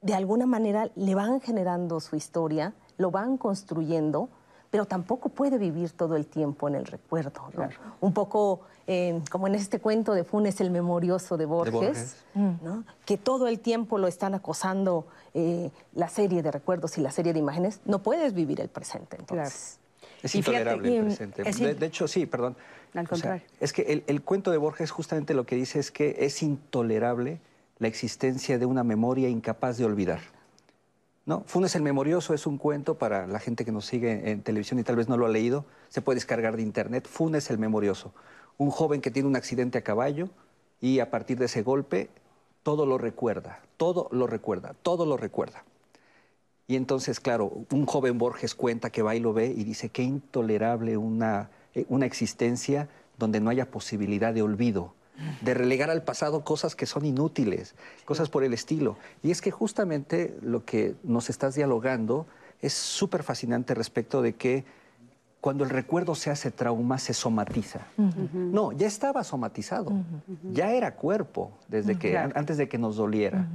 de alguna manera le van generando su historia, lo van construyendo, pero tampoco puede vivir todo el tiempo en el recuerdo. ¿no? Un poco eh, como en este cuento de Funes el Memorioso de Borges, Borges. ¿no? que todo el tiempo lo están acosando eh, la serie de recuerdos y la serie de imágenes. No puedes vivir el presente. Entonces. Es Y fíjate, intolerable y, el mm, presente. es de, in- de hecho, sí, perdón. Al O sea, contrario. es que el, el cuento de Borges justamente lo que dice es que es intolerable la existencia de una memoria incapaz de olvidar. ¿No? Funes el Memorioso es un cuento para la gente que nos sigue en televisión y tal vez no lo ha leído. Se puede descargar de internet. Funes el Memorioso. Un joven que tiene un accidente a caballo y a partir de ese golpe todo lo recuerda, todo lo recuerda, todo lo recuerda. Y entonces, claro, un joven Borges cuenta que va y lo ve y dice qué intolerable una, eh, una existencia donde no haya posibilidad de olvido, de relegar al pasado cosas que son inútiles, cosas por el estilo. Y es que justamente lo que nos estás dialogando es súper fascinante respecto de que cuando el recuerdo se hace trauma, se somatiza. No, ya estaba somatizado, ya era cuerpo desde que, antes de que nos doliera.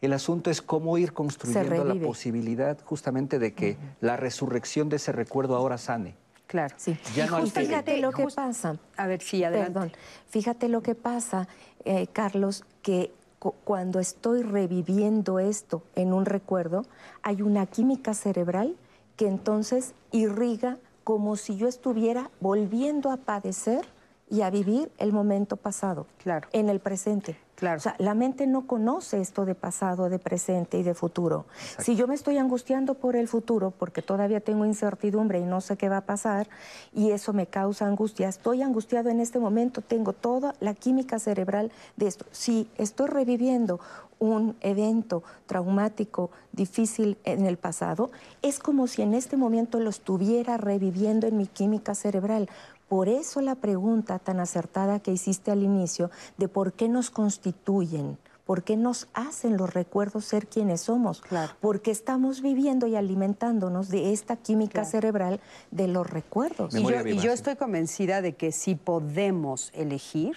El asunto es cómo ir construyendo la posibilidad justamente de que la resurrección de ese recuerdo ahora sane. Claro. Sí. Ya Y no fíjate lo que pasa. A ver, sí, adelante. Perdón. Fíjate lo que pasa, eh, Carlos, que cu- cuando estoy reviviendo esto en un recuerdo, hay una química cerebral que entonces irriga como si yo estuviera volviendo a padecer y a vivir el momento pasado. Claro. En el presente. Claro. O sea, la mente no conoce esto de pasado, de presente y de futuro. Si yo me estoy angustiando por el futuro, porque todavía tengo incertidumbre y no sé qué va a pasar, y eso me causa angustia, estoy angustiado en este momento, tengo toda la química cerebral de esto. Si estoy reviviendo un evento traumático, difícil en el pasado, es como si en este momento lo estuviera reviviendo en mi química cerebral. Por eso la pregunta tan acertada que hiciste al inicio de por qué nos constituyen, por qué nos hacen los recuerdos ser quienes somos, Claro. porque estamos viviendo y alimentándonos de esta química Claro. cerebral de los recuerdos. Y yo, y estoy convencida de que si podemos elegir,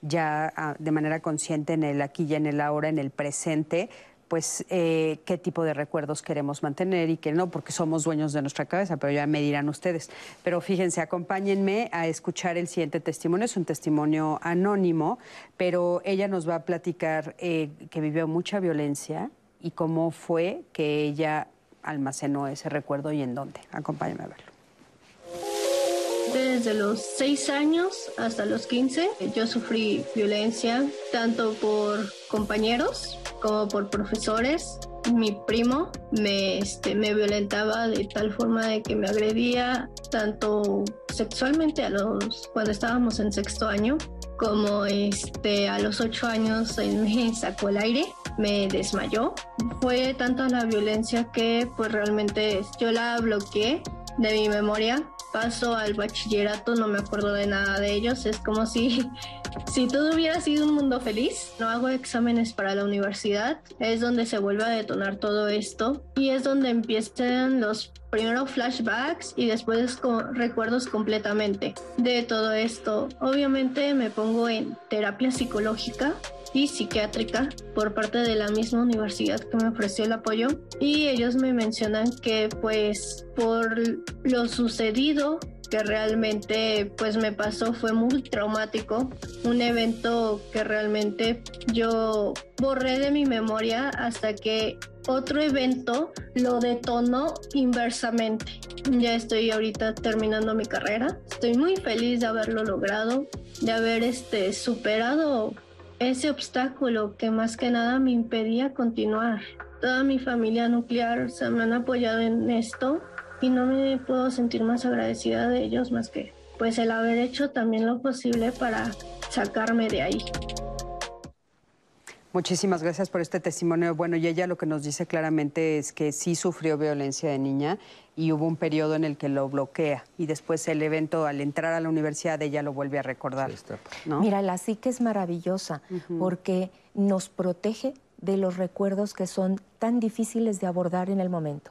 ya ah, de manera consciente en el aquí y en el ahora, en el presente, pues eh, qué tipo de recuerdos queremos mantener y qué no, porque somos dueños de nuestra cabeza, pero ya me dirán ustedes. Pero fíjense, acompáñenme a escuchar el siguiente testimonio. Es un testimonio anónimo, pero ella nos va a platicar eh, que vivió mucha violencia y cómo fue que ella almacenó ese recuerdo y en dónde. Acompáñenme a verlo. Desde los 6 años hasta los 15 yo sufrí violencia tanto por compañeros como por profesores. Mi primo me, este, me violentaba de tal forma de que me agredía tanto sexualmente a los, cuando estábamos en sexto año como este, a los 8 años él me <laughs> sacó el aire, me desmayó. Fue tanta la violencia que pues realmente yo la bloqueé de mi memoria paso al bachillerato, no me acuerdo de nada de ellos. Es como si, <laughs> si todo hubiera sido un mundo feliz. No hago exámenes para la universidad. Es donde se vuelve a detonar todo esto. Y es donde empiezan los primero flashbacks y después recuerdos completamente de todo esto. Obviamente me pongo en terapia psicológica y psiquiátrica por parte de la misma universidad que me ofreció el apoyo y ellos me mencionan que pues por lo sucedido que realmente pues me pasó fue muy traumático, un evento que realmente yo borré de mi memoria hasta que otro evento lo detonó inversamente. Ya estoy ahorita terminando mi carrera. Estoy muy feliz de haberlo logrado, de haber este superado ese obstáculo que más que nada me impedía continuar. Toda mi familia nuclear se me han apoyado en esto y no me puedo sentir más agradecida de ellos más que pues el haber hecho también lo posible para sacarme de ahí. Muchísimas gracias por este testimonio. Bueno, y ella lo que nos dice claramente es que sí sufrió violencia de niña y hubo un periodo en el que lo bloquea y después el evento al entrar a la universidad ella lo vuelve a recordar. ¿no? Mira, la psique es maravillosa porque nos protege de los recuerdos que son tan difíciles de abordar en el momento.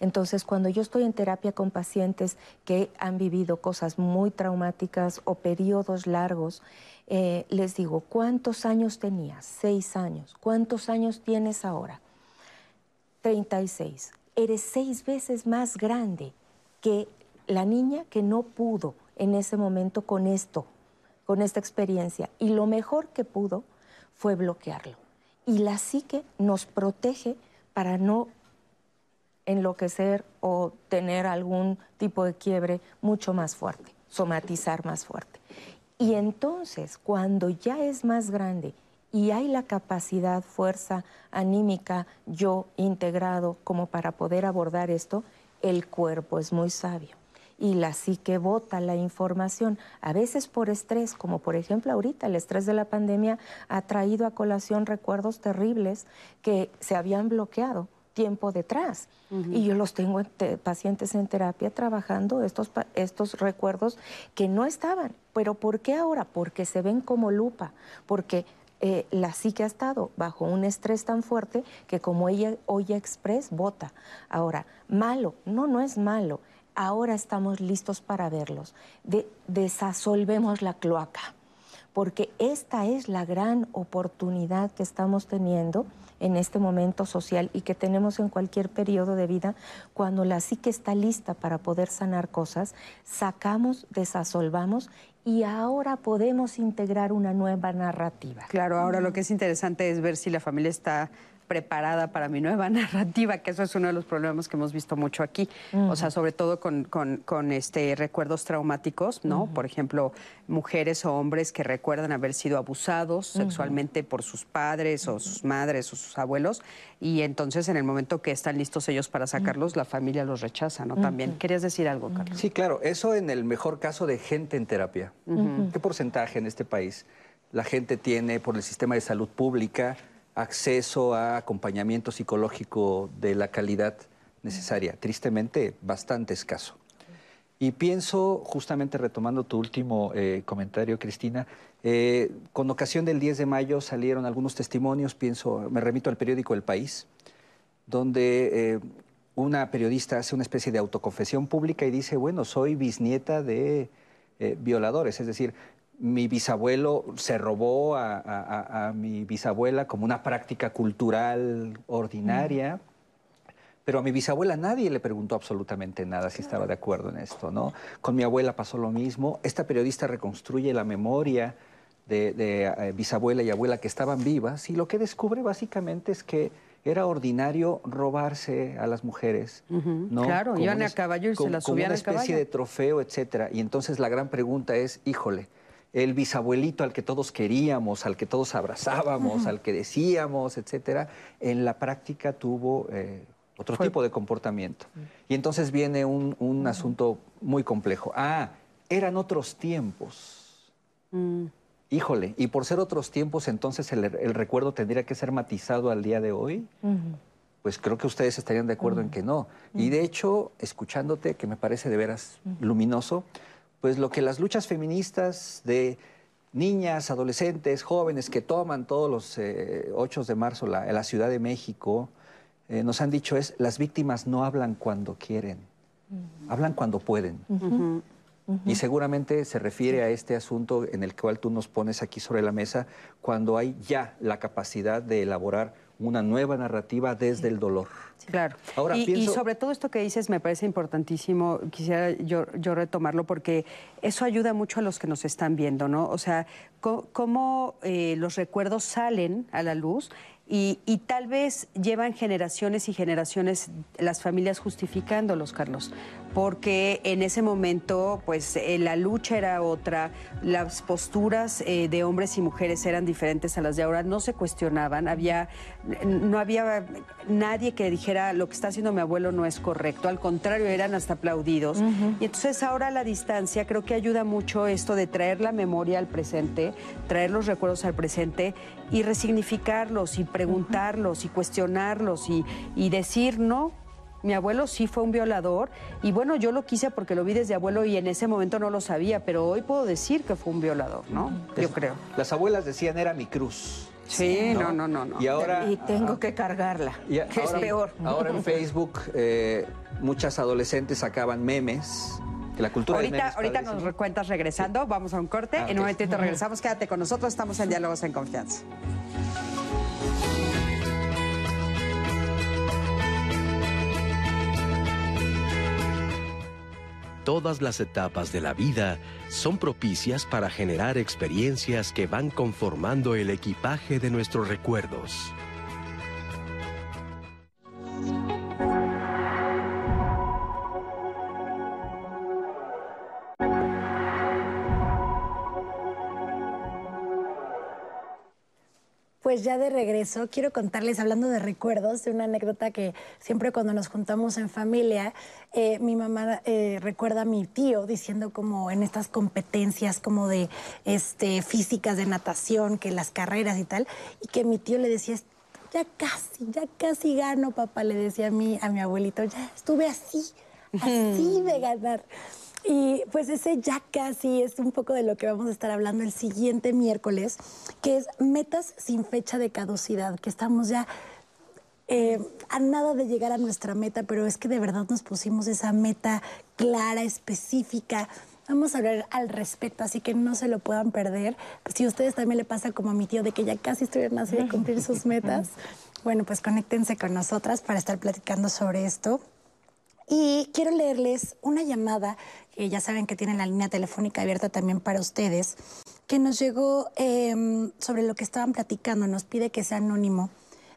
Entonces, cuando yo estoy en terapia con pacientes que han vivido cosas muy traumáticas o periodos largos, eh, les digo, ¿cuántos años tenías? Seis años. ¿Cuántos años tienes ahora? 36. Eres seis veces más grande que la niña que no pudo en ese momento con esto, con esta experiencia. Y lo mejor que pudo fue bloquearlo y la psique nos protege para no enloquecer o tener algún tipo de quiebre mucho más fuerte, somatizar más fuerte. Y entonces, cuando ya es más grande y hay la capacidad, fuerza anímica, yo integrado como para poder abordar esto, el cuerpo es muy sabio y la psique bota la información, a veces por estrés, como por ejemplo ahorita el estrés de la pandemia ha traído a colación recuerdos terribles que se habían bloqueado tiempo detrás. Y yo los tengo en pacientes en terapia trabajando estos, estos recuerdos que no estaban. ¿Pero por qué ahora? Porque se ven como lupa, porque eh, la psique ha estado bajo un estrés tan fuerte que como ella oye express, bota. Ahora, malo, no, no es malo ahora estamos listos para verlos. De, desasolvemos la cloaca, porque esta es la gran oportunidad que estamos teniendo en este momento social y que tenemos en cualquier periodo de vida, cuando la psique está lista para poder sanar cosas, sacamos, desasolvamos y ahora podemos integrar una nueva narrativa. Claro, ahora lo que es interesante es ver si la familia está preparada para mi nueva <laughs> narrativa, que eso es uno de los problemas que hemos visto mucho aquí. O sea, sobre todo con, con, este, recuerdos traumáticos, ¿no? Por ejemplo, mujeres o hombres que recuerdan haber sido abusados sexualmente por sus padres o sus madres o sus abuelos, y entonces en el momento que están listos ellos para sacarlos, la familia los rechaza, ¿no? También. ¿Querías decir algo, Carlos? Sí, claro. Eso en el mejor caso de gente en terapia. ¿Qué porcentaje en este país la gente tiene por el sistema de salud pública? Acceso a acompañamiento psicológico de la calidad necesaria. Tristemente, bastante escaso. Y pienso, justamente retomando tu último eh, comentario, Cristina, eh, con ocasión del 10 de mayo salieron algunos testimonios, pienso, me remito al periódico El País, donde eh, una periodista hace una especie de autoconfesión pública y dice, bueno, soy bisnieta de violadores, es decir, mi bisabuelo se robó a, mi bisabuela como una práctica cultural ordinaria. Pero a mi bisabuela nadie le preguntó absolutamente nada si estaba de acuerdo en esto, ¿no? Con mi abuela pasó lo mismo. Esta periodista reconstruye la memoria de, eh, bisabuela y abuela que estaban vivas y lo que descubre básicamente es que era ordinario robarse a las mujeres, ¿no? Claro, iban a caballo y se las subían una especie de trofeo, etcétera. Y entonces la gran pregunta es, híjole, el bisabuelito al que todos queríamos, al que todos abrazábamos, al que decíamos, etcétera, en la práctica tuvo eh, otro tipo de comportamiento. Y entonces viene un, asunto muy complejo. Ah, eran otros tiempos. Mm. Híjole, y por ser otros tiempos, entonces el, recuerdo tendría que ser matizado al día de hoy. Pues creo que ustedes estarían de acuerdo en que no. Y de hecho, escuchándote, que me parece de veras luminoso, pues lo que las luchas feministas de niñas, adolescentes, jóvenes que toman todos los 8 eh, de marzo la, la Ciudad de México, eh, nos han dicho es, las víctimas no hablan cuando quieren, hablan cuando pueden. Y seguramente se refiere a este asunto en el cual tú nos pones aquí sobre la mesa, cuando hay ya la capacidad de elaborar una nueva narrativa desde el dolor. Claro. Ahora, y, sobre todo esto que dices me parece importantísimo, quisiera yo, retomarlo porque eso ayuda mucho a los que nos están viendo, ¿no? O sea, cómo, eh, los recuerdos salen a la luz y, tal vez llevan generaciones y generaciones las familias justificándolos, Carlos. Porque en ese momento pues eh, la lucha era otra, las posturas eh, de hombres y mujeres eran diferentes a las de ahora, no se cuestionaban, había, no había nadie que dijera lo que está haciendo mi abuelo no es correcto, al contrario, eran hasta aplaudidos. Y entonces ahora a la distancia creo que ayuda mucho esto de traer la memoria al presente, traer los recuerdos al presente y resignificarlos y preguntarlos y cuestionarlos y, y decir, no, mi abuelo sí fue un violador y bueno, yo lo quise porque lo vi desde abuelo y en ese momento no lo sabía, pero hoy puedo decir que fue un violador, ¿no? Yo creo. Las abuelas decían era mi cruz. Sí, no, no, no, no. Y ahora... Y tengo que cargarla, y que es peor. Ahora en Facebook eh, muchas adolescentes sacaban memes. Que la cultura Ahorita, ahorita nos recuentas regresando, vamos a un corte, Ah, en un momentito regresamos, quédate con nosotros, estamos en Diálogos en Confianza. Todas las etapas de la vida son propicias para generar experiencias que van conformando el equipaje de nuestros recuerdos. Pues ya de regreso, quiero contarles, hablando de recuerdos, de una anécdota que siempre cuando nos juntamos en familia, eh, mi mamá eh, recuerda a mi tío diciendo como en estas competencias como de este, físicas, de natación, que las carreras y tal, y que mi tío le decía, ya casi, ya casi gano, papá, le decía a mi, a mi abuelito, ya estuve así, así de <laughs> ganar. Y pues ese ya casi es un poco de lo que vamos a estar hablando el siguiente miércoles, que es metas sin fecha de caducidad, que estamos ya eh, a nada de llegar a nuestra meta, pero es que de verdad nos pusimos esa meta clara, específica. Vamos a hablar al respecto, así que no se lo puedan perder. Si a ustedes también le pasa como a mi tío de que ya casi estuvieron así de cumplir sus metas, <laughs> bueno, pues conéctense con nosotras para estar platicando sobre esto. Y quiero leerles una llamada, que ya saben que tienen la línea telefónica abierta también para ustedes, que nos llegó eh, sobre lo que estaban platicando, nos pide que sea anónimo.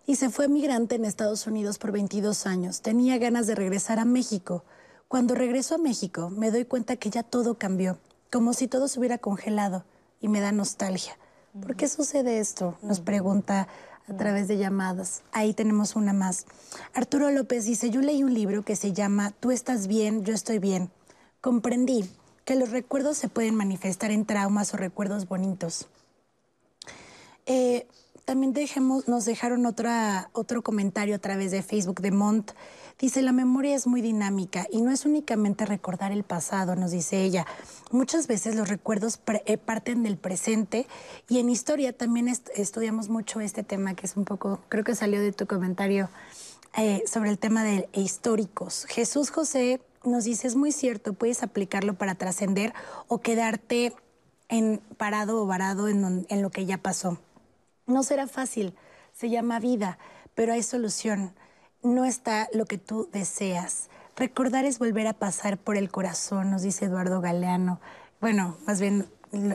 Dice, fue migrante en Estados Unidos por 22 años, tenía ganas de regresar a México. Cuando regreso a México me doy cuenta que ya todo cambió, como si todo se hubiera congelado y me da nostalgia. ¿Por qué sucede esto? Nos pregunta a través de llamadas. Ahí tenemos una más. Arturo López dice, yo leí un libro que se llama Tú estás bien, yo estoy bien. Comprendí que los recuerdos se pueden manifestar en traumas o recuerdos bonitos. Eh, también dejemos, nos dejaron otra, otro comentario a través de Facebook de Mont. Dice, la memoria es muy dinámica y no es únicamente recordar el pasado, nos dice ella. Muchas veces los recuerdos eh, parten del presente y en historia también est- estudiamos mucho este tema que es un poco, creo que salió de tu comentario eh, sobre el tema de históricos. Jesús José nos dice, es muy cierto, puedes aplicarlo para trascender o quedarte en parado o varado en lo que ya pasó. No será fácil, se llama vida, pero hay solución. No está lo que tú deseas. Recordar es volver a pasar por el corazón, nos dice Eduardo Galeano. Bueno, más bien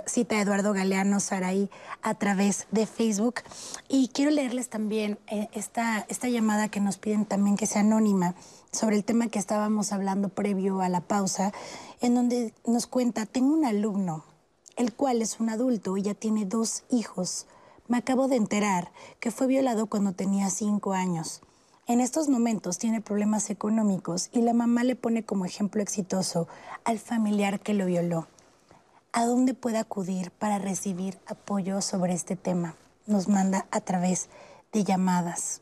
cita Eduardo Galeano Saraí a través de Facebook. Y quiero leerles también eh, esta, esta llamada que nos piden también que sea anónima sobre el tema que estábamos hablando previo a la pausa, en donde nos cuenta, tengo un alumno, el cual es un adulto y ya tiene dos hijos. Me acabo de enterar que fue violado cuando tenía cinco años. En estos momentos tiene problemas económicos y la mamá le pone como ejemplo exitoso al familiar que lo violó. ¿A dónde puede acudir para recibir apoyo sobre este tema? Nos manda a través de llamadas.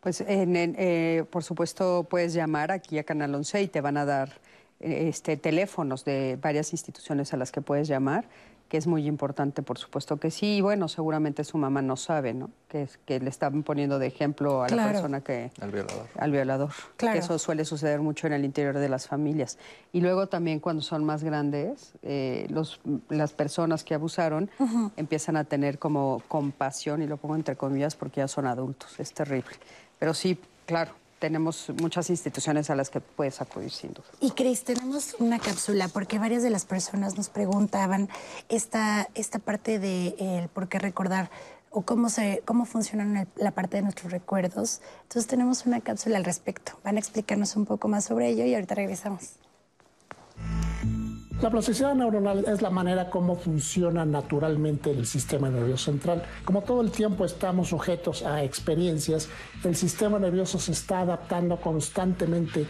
Pues, eh, por supuesto, puedes llamar aquí a Canal 11 y te van a dar eh, este, teléfonos de varias instituciones a las que puedes llamar, que es muy importante, por supuesto que sí. Y bueno, seguramente su mamá no sabe, ¿no? Que, es- que le están poniendo de ejemplo a la persona que... Al violador. Al violador. Claro. Que eso suele suceder mucho en el interior de las familias. Y luego también cuando son más grandes, eh, los, las personas que abusaron empiezan a tener como compasión, y lo pongo entre comillas porque ya son adultos. Es terrible. Pero sí, claro, tenemos muchas instituciones a las que puedes acudir sin duda. Y Cris, tenemos una cápsula porque varias de las personas nos preguntaban esta, esta parte de el por qué recordar o cómo, se, cómo funcionan el- la parte de nuestros recuerdos. Entonces tenemos una cápsula al respecto. Van a explicarnos un poco más sobre ello y ahorita regresamos. La plasticidad neuronal es la manera como funciona naturalmente el sistema nervioso central. Como todo el tiempo estamos sujetos a experiencias, el sistema nervioso se está adaptando constantemente.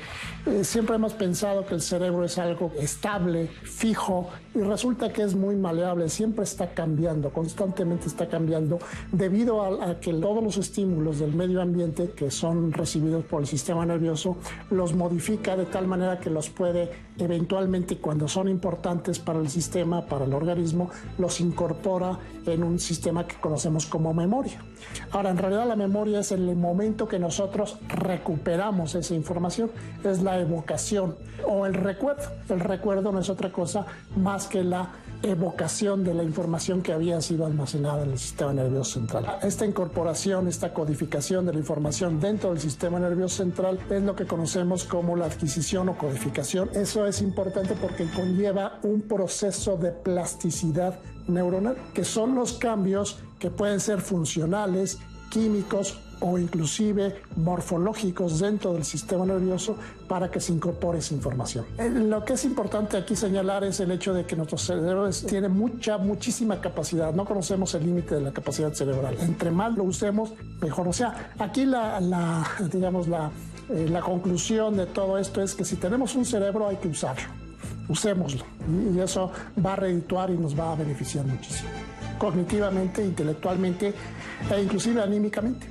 Eh, siempre hemos pensado que el cerebro es algo estable, fijo, y resulta que es muy maleable, siempre está cambiando, constantemente está cambiando, debido a, a que todos los estímulos del medio ambiente que son recibidos por el sistema nervioso los modifica de tal manera que los puede eventualmente cuando son importantes para el sistema, para el organismo, los incorpora en un sistema que conocemos como memoria. Ahora, en realidad la memoria es el momento que nosotros recuperamos esa información, es la evocación o el recuerdo. El recuerdo no es otra cosa más que la evocación de la información que había sido almacenada en el sistema nervioso central. Esta incorporación, esta codificación de la información dentro del sistema nervioso central es lo que conocemos como la adquisición o codificación. Eso es importante porque conlleva un proceso de plasticidad neuronal, que son los cambios que pueden ser funcionales, químicos o inclusive morfológicos dentro del sistema nervioso para que se incorpore esa información. Eh, Lo que es importante aquí señalar es el hecho de que nuestro cerebro tiene mucha, muchísima capacidad. No conocemos el límite de la capacidad cerebral. Entre más lo usemos, mejor. O sea, aquí la, digamos, la, eh, la conclusión de todo esto es que si tenemos un cerebro hay que usarlo. Usémoslo. Y eso va a redituar y nos va a beneficiar muchísimo. Cognitivamente, intelectualmente e inclusive anímicamente.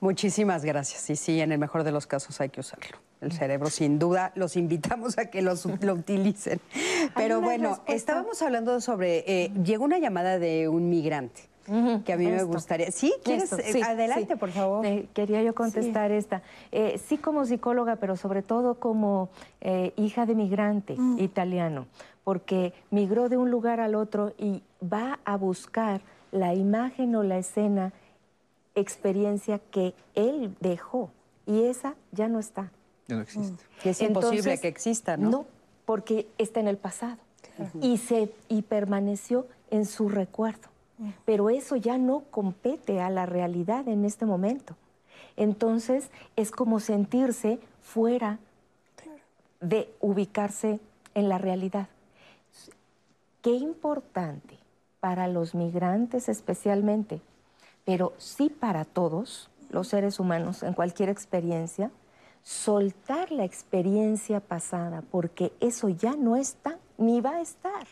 Muchísimas gracias. Y sí, en el mejor de los casos hay que usarlo. El cerebro, sin duda, los invitamos a que los, lo utilicen. Pero bueno, respuesta. estábamos hablando sobre. eh, llegó una llamada de un migrante que a mí me gustaría. ¿Sí? Eh, sí, adelante, sí. por favor. Eh, quería yo contestar esta. Eh, sí como psicóloga, pero sobre todo como eh, hija de migrante italiano, porque migró de un lugar al otro y va a buscar la imagen o la escena, experiencia que él dejó. Y esa ya no está. Ya no existe. Que es imposible Entonces, que exista, ¿no? No, porque está en el pasado y, se, y permaneció en su recuerdo. Pero eso ya no compete a la realidad en este momento. Entonces es como sentirse fuera de ubicarse en la realidad. Qué importante para los migrantes especialmente, pero sí para todos los seres humanos en cualquier experiencia, soltar la experiencia pasada, porque eso ya no está ni va a estar.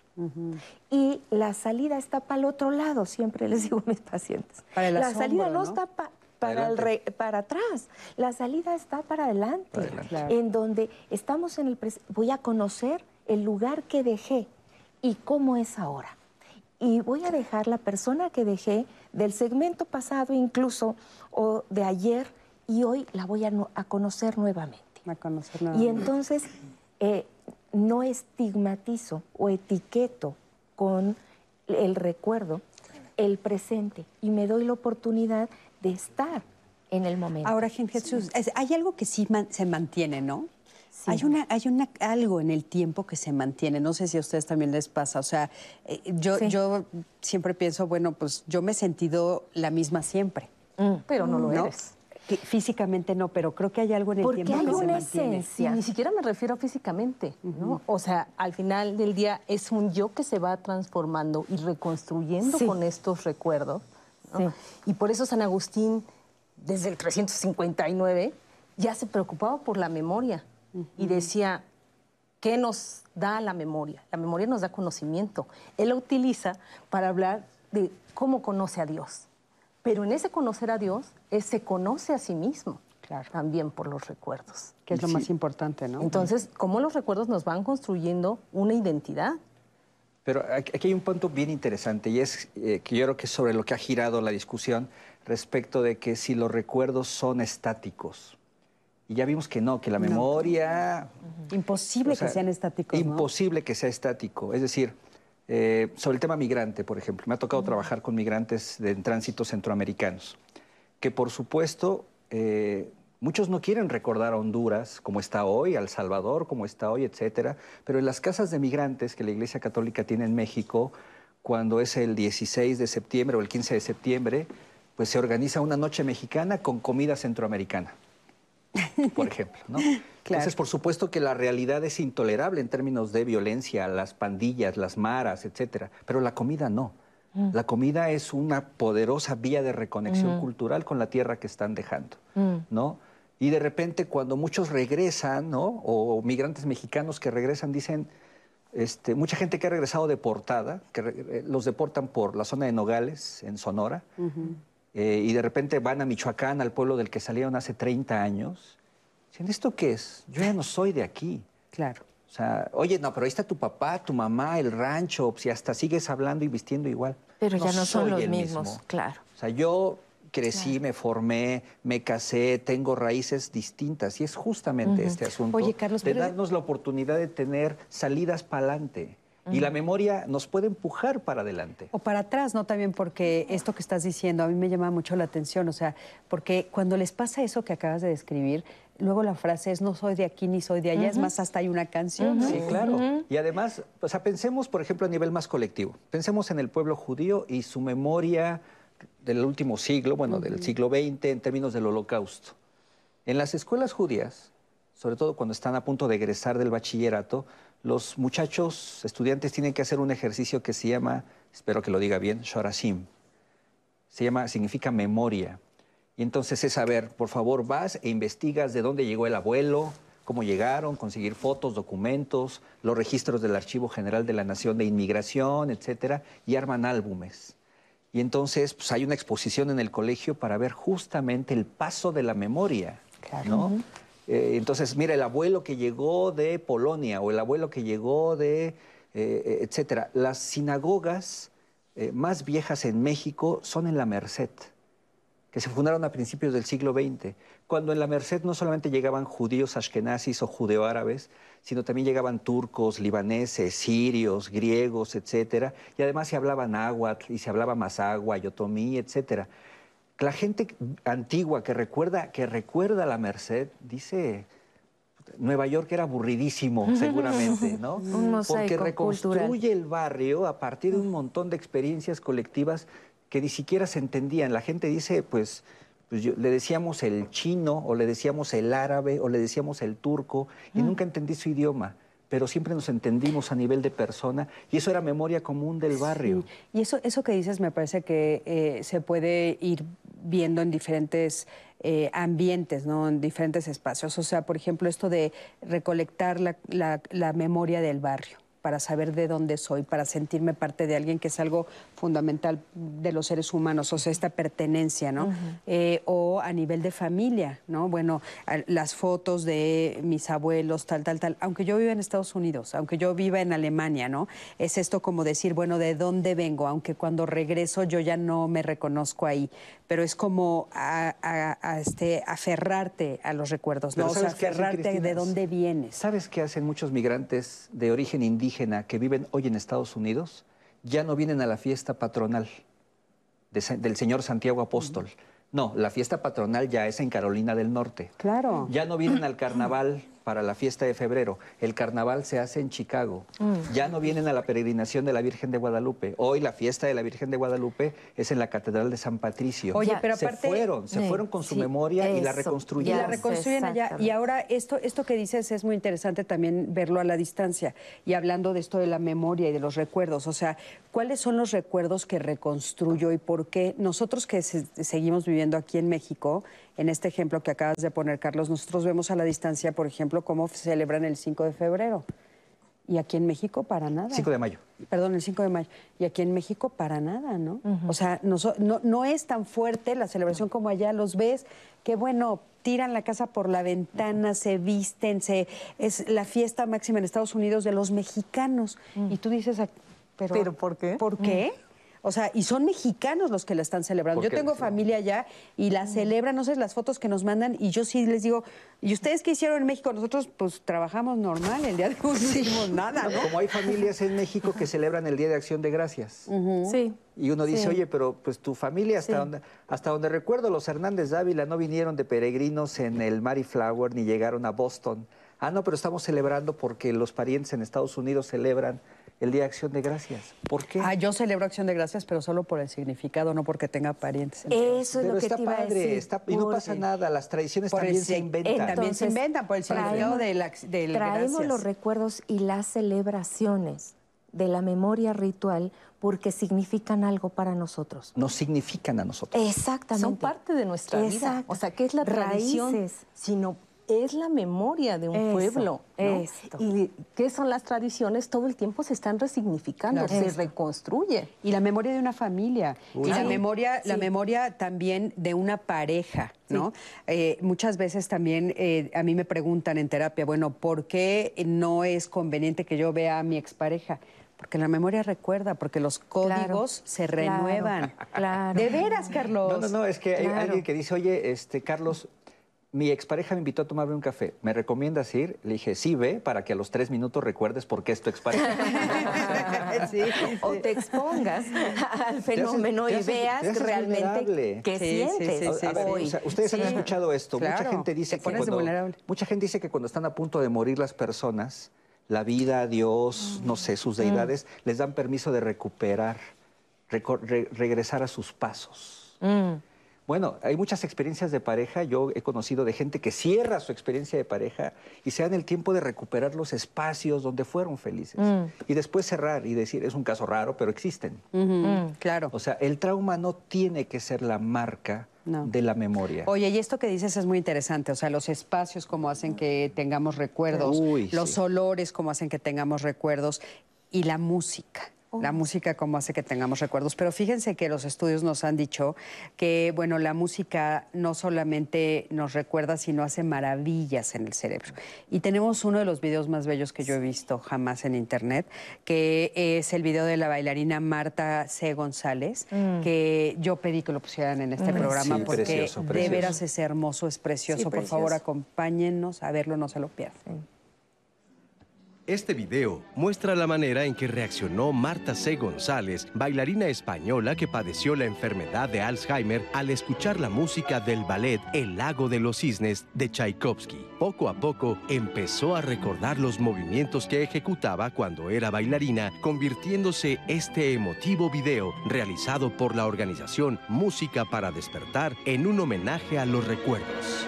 Y la salida está para el otro lado, siempre les digo a mis pacientes. Para el la asombro, salida no, ¿no? está pa- para, el Adelante. re- para atrás, la salida está para adelante, Para adelante. Claro. en donde estamos en el voy a conocer el lugar que dejé y cómo es ahora. Y voy a dejar la persona que dejé del segmento pasado incluso o de ayer y hoy la voy a, no- a conocer nuevamente. A conocer Y nuevamente. entonces eh, no estigmatizo o etiqueto con el recuerdo el presente y me doy la oportunidad de estar en el momento. Ahora, Jesús, es- hay algo que sí man- se mantiene, ¿no? Sí. Hay, una, hay una, algo en el tiempo que se mantiene. No sé si a ustedes también les pasa. O sea, eh, yo, Sí. yo siempre pienso, bueno, pues yo me he sentido la misma siempre. Pero no lo ¿no? eres. Que físicamente no, pero creo que hay algo en el Porque tiempo hay que se una mantiene. Y esencia. ni siquiera me refiero físicamente, ¿no? O sea, al final del día es un yo que se va transformando y reconstruyendo Sí. con estos recuerdos. ¿no? Sí. Y por eso San Agustín, desde el 359, ya se preocupaba por la memoria y decía, ¿qué nos da la memoria? La memoria nos da conocimiento. Él la utiliza para hablar de cómo conoce a Dios. Pero en ese conocer a Dios, él se conoce a sí mismo. Claro. También por los recuerdos. Que es lo más importante, ¿no? Entonces, ¿cómo los recuerdos nos van construyendo una identidad? Pero aquí hay un punto bien interesante y es eh, que yo creo que es sobre lo que ha girado la discusión respecto de que si los recuerdos son estáticos. Y ya vimos que no, que la memoria... Imposible o sea, que sean estáticos, ¿no? Imposible que sea estático. Es decir, eh, sobre el tema migrante, por ejemplo, me ha tocado trabajar con migrantes de, en tránsito centroamericanos, que por supuesto eh, muchos no quieren recordar a Honduras como está hoy, a El Salvador como está hoy, etcétera, pero en las casas de migrantes que la Iglesia Católica tiene en México, cuando es el 16 de septiembre o el 15 de septiembre, pues se organiza una noche mexicana con comida centroamericana por <laughs> ejemplo, ¿no? Entonces, por supuesto que la realidad es intolerable en términos de violencia, las pandillas, las maras, etcétera, pero la comida no. Mm. La comida es una poderosa vía de reconexión mm. cultural con la tierra que están dejando, mm. ¿no? Y de repente cuando muchos regresan, ¿no? O migrantes mexicanos que regresan dicen, este, mucha gente que ha regresado deportada, que eh, los deportan por la zona de Nogales, en Sonora, eh, y de repente van a Michoacán, al pueblo del que salieron hace 30 años. ¿Esto qué es? Yo ya no soy de aquí. Claro. O sea, oye, no, pero ahí está tu papá, tu mamá, el rancho, si hasta sigues hablando y vistiendo igual. Pero ya no son los mismos, claro. O sea, yo crecí, me formé, me casé, tengo raíces distintas y es justamente este asunto de darnos la oportunidad de tener salidas para adelante. Y la memoria nos puede empujar para adelante. O para atrás, ¿no? También porque esto que estás diciendo a mí me llama mucho la atención, o sea, porque cuando les pasa eso que acabas de describir, luego la frase es no soy de aquí ni soy de allá, es más, hasta hay una canción. Sí, claro. Y además, o sea, pensemos, por ejemplo, a nivel más colectivo. Pensemos en el pueblo judío y su memoria del último siglo, bueno, del siglo XX, en términos del holocausto. En las escuelas judías, sobre todo cuando están a punto de egresar del bachillerato, los muchachos, estudiantes, tienen que hacer un ejercicio que se llama, espero que lo diga bien, Shorashim. Se llama, significa memoria. Y entonces es saber, por favor, vas e investigas de dónde llegó el abuelo, cómo llegaron, conseguir fotos, documentos, los registros del Archivo General de la Nación de Inmigración, etcétera, y arman álbumes. Y entonces pues, hay una exposición en el colegio para ver justamente el paso de la memoria. ¿no? Eh, entonces, mira, el abuelo que llegó de Polonia o el abuelo que llegó de, eh, eh, etcétera. Las sinagogas más viejas en México son en la Merced, que se fundaron a principios del siglo XX, cuando en la Merced no solamente llegaban judíos ashkenazis o judeoárabes, sino también llegaban turcos, libaneses, sirios, griegos, etcétera, y además se hablaba náhuatl y se hablaba mazagua, yotomí, etcétera. La gente antigua que recuerda, que recuerda la Merced dice, Nueva York era aburridísimo, <laughs> seguramente, ¿no? Porque reconstruye el barrio a partir de un montón de experiencias colectivas que ni siquiera se entendían. La gente dice, pues, pues le decíamos el chino o le decíamos el árabe o le decíamos el turco y mm. nunca entendí su idioma pero siempre nos entendimos a nivel de persona y eso era memoria común del barrio. Y eso, eso que dices me parece que eh, se puede ir viendo en diferentes eh, ambientes, ¿no? en diferentes espacios. O sea, por ejemplo, esto de recolectar la memoria del barrio para saber de dónde soy, para sentirme parte de alguien, que es algo fundamental de los seres humanos, o sea, esta pertenencia, ¿no? Eh, o a nivel de familia, ¿no? Bueno, las fotos de mis abuelos, tal, tal, tal. Aunque yo viva en Estados Unidos, aunque yo viva en Alemania, ¿no? Es esto como decir, bueno, ¿de dónde vengo? Aunque cuando regreso yo ya no me reconozco ahí, pero es como a, este, aferrarte a los recuerdos, ¿no? O sea, aferrarte de dónde vienes. ¿Sabes qué hacen muchos migrantes de origen indígena? que viven hoy en Estados Unidos ya no vienen a la fiesta patronal del señor Santiago Apóstol. No, la fiesta patronal ya es en Carolina del Norte. Claro. Ya no vienen al carnaval para la fiesta de febrero. El carnaval se hace en Chicago. Mm. Ya no vienen a la peregrinación de la Virgen de Guadalupe. Hoy la fiesta de la Virgen de Guadalupe es en la Catedral de San Patricio. Oye, pero se fueron, se fueron con su memoria y la reconstruyeron. Y la reconstruyen allá. Y ahora esto, esto que dices es muy interesante también verlo a la distancia. Y hablando de esto de la memoria y de los recuerdos. O sea, ¿cuáles son los recuerdos que reconstruyo y por qué nosotros que seguimos viviendo aquí en México, en este ejemplo que acabas de poner, Carlos, nosotros vemos a la distancia, por ejemplo, cómo celebran el 5 de febrero. Y aquí en México para nada. 5 de mayo. Perdón, el 5 de mayo. Y aquí en México para nada, ¿no? O sea, no, no, es tan fuerte la celebración como allá. Los ves, que bueno, tiran la casa por la ventana, se visten, se, es la fiesta máxima en Estados Unidos de los mexicanos. Mm. Y tú dices, ah, pero, ¿Pero por qué? ¿Por qué? O sea, y son mexicanos los que la están celebrando. Yo tengo familia allá y la celebran, no sé, las fotos que nos mandan y yo sí les digo, ¿y ustedes qué hicieron en México? Nosotros pues trabajamos normal, el día de hoy no hicimos nada, ¿no? Como hay familias en México que celebran el Día de Acción de Gracias. Sí. Y uno dice, oye, pero pues tu familia, hasta, donde, hasta donde recuerdo, los Hernández Dávila no vinieron de peregrinos en el Mary Flower ni llegaron a Boston. Ah, no, pero estamos celebrando porque los parientes en Estados Unidos celebran el Día de Acción de Gracias. ¿Por qué? Ah, yo celebro Acción de Gracias, pero solo por el significado, no porque tenga parientes. Eso es Pero lo que está te iba a padre, decir. está- y no pasa nada, las tradiciones también el se sig- inventan. También se inventan por el significado traemos- del, Traemos gracias. los recuerdos y las celebraciones de la memoria ritual porque significan algo para nosotros. Nos significan a nosotros. Exactamente. Son parte de nuestra vida. Exacto. O sea, ¿qué es la tradición? Raíces. Sino es la memoria de un Eso, pueblo. ¿no? esto. ¿Y qué son las tradiciones? Todo el tiempo se están resignificando, Claro. se Esto. reconstruye. Y la memoria de una familia. y la Sí, memoria, la memoria también de una pareja, ¿no? Eh, muchas veces también eh, a mí me preguntan en terapia, bueno, ¿por qué no es conveniente que yo vea a mi expareja? Porque la memoria recuerda, porque los códigos se renuevan. claro. De veras, Carlos. No, no, no, es que hay alguien que dice, oye, este, Carlos, mi expareja me invitó a tomarme un café. ¿Me recomiendas ir? Le dije, sí, ve, para que a los tres minutos recuerdes por qué es tu expareja. <laughs> Sí, O te expongas al fenómeno y veas realmente vulnerable. qué Sí, sientes sí, sí, A ver, hoy. o sea, ustedes han escuchado esto. Mucha Claro, gente dice que cuando, mucha gente dice que cuando están a punto de morir las personas, la vida, Dios, no sé, sus deidades, les dan permiso de recuperar, re- regresar a sus pasos. Mm. Bueno, hay muchas experiencias de pareja. Yo he conocido de gente que cierra su experiencia de pareja y se dan el tiempo de recuperar los espacios donde fueron felices. Mm. Y después cerrar y decir, es un caso raro, pero existen. Ujú, Claro. O sea, el trauma no tiene que ser la marca No. de la memoria. Oye, y esto que dices es muy interesante, o sea, los espacios como hacen que tengamos recuerdos, Uy, los sí. olores como hacen que tengamos recuerdos y la música. Oh. La música como hace que tengamos recuerdos. Pero fíjense que los estudios nos han dicho que, bueno, la música no solamente nos recuerda, sino hace maravillas en el cerebro. Y tenemos uno de los videos más bellos que yo he visto jamás en internet, que es el video de la bailarina Marta C. González, que yo pedí que lo pusieran en este programa Sí, porque precioso, de veras es hermoso, es precioso. Sí, Por precioso. favor, acompáñennos a verlo, no se lo pierdan. Este video muestra la manera en que reaccionó Marta C. González, bailarina española que padeció la enfermedad de Alzheimer al escuchar la música del ballet El lago de los cisnes de Tchaikovsky. Poco a poco empezó a recordar los movimientos que ejecutaba cuando era bailarina, convirtiéndose este emotivo video realizado por la organización Música para Despertar en un homenaje a los recuerdos.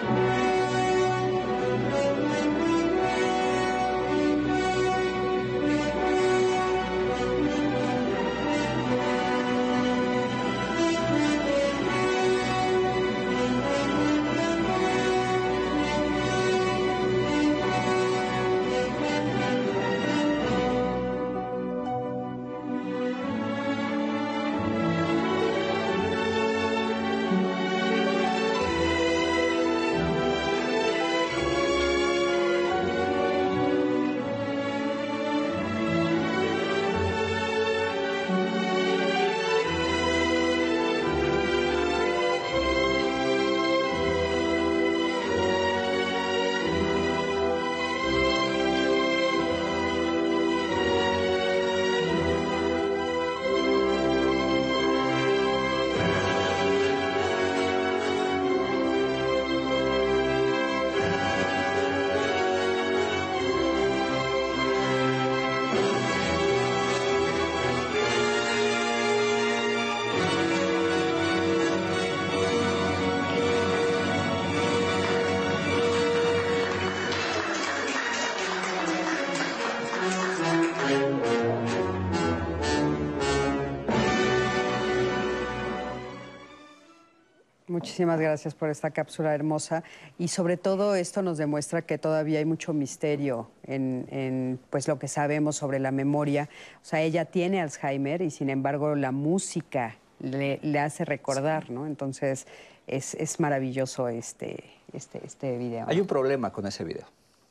Muchísimas gracias por esta cápsula hermosa y sobre todo esto nos demuestra que todavía hay mucho misterio en, en, pues lo que sabemos sobre la memoria. O sea, ella tiene Alzheimer y sin embargo la música le, le hace recordar, ¿no? Entonces es, es maravilloso este, este, este video. Hay un problema con ese video.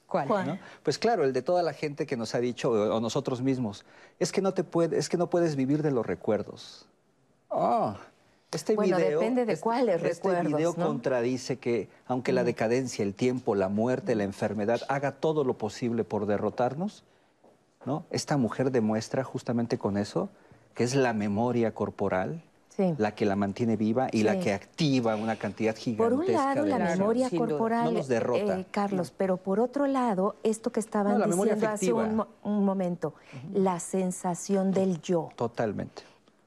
¿Cuál? ¿no? Pues claro, el de toda la gente que nos ha dicho, o o nosotros mismos, es que no te puede, es que no puedes vivir de los recuerdos. Oh, este Bueno, video, depende de este- cuáles este recuerdos, video ¿no? contradice que, aunque la decadencia, el tiempo, la muerte, la enfermedad haga todo lo posible por derrotarnos, ¿no? Esta mujer demuestra justamente con eso que es la memoria corporal la que la mantiene viva y la Sí. que activa una cantidad gigantesca Por un lado, de la emociones. memoria sin corporal, No nos derrota. eh, Carlos, pero por otro lado, esto que estaban No, la diciendo hace un, un momento, la sensación del yo, Totalmente.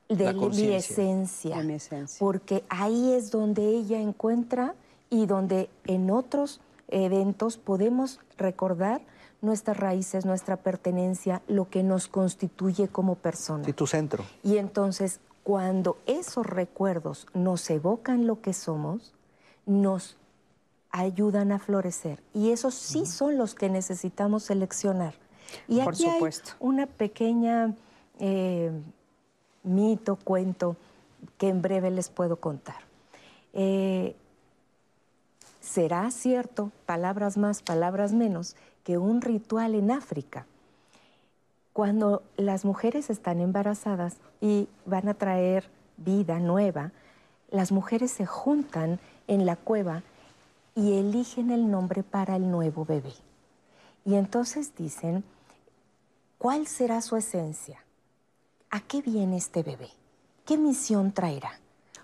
De La mi esencia, De mi esencia. porque ahí es donde ella encuentra y donde en otros eventos podemos recordar nuestras raíces, nuestra pertenencia, lo que nos constituye como persona. Sí, tu centro. Y entonces, cuando esos recuerdos nos evocan lo que somos, nos ayudan a florecer. Y esos sí son los que necesitamos seleccionar. Y Por aquí supuesto. hay una pequeña eh, mito, cuento, que en breve les puedo contar. Eh, será cierto, palabras más, palabras menos, que un ritual en África cuando las mujeres están embarazadas y van a traer vida nueva, las mujeres se juntan en la cueva y eligen el nombre para el nuevo bebé. Y entonces dicen, ¿cuál será su esencia? ¿A qué viene este bebé? ¿Qué misión traerá?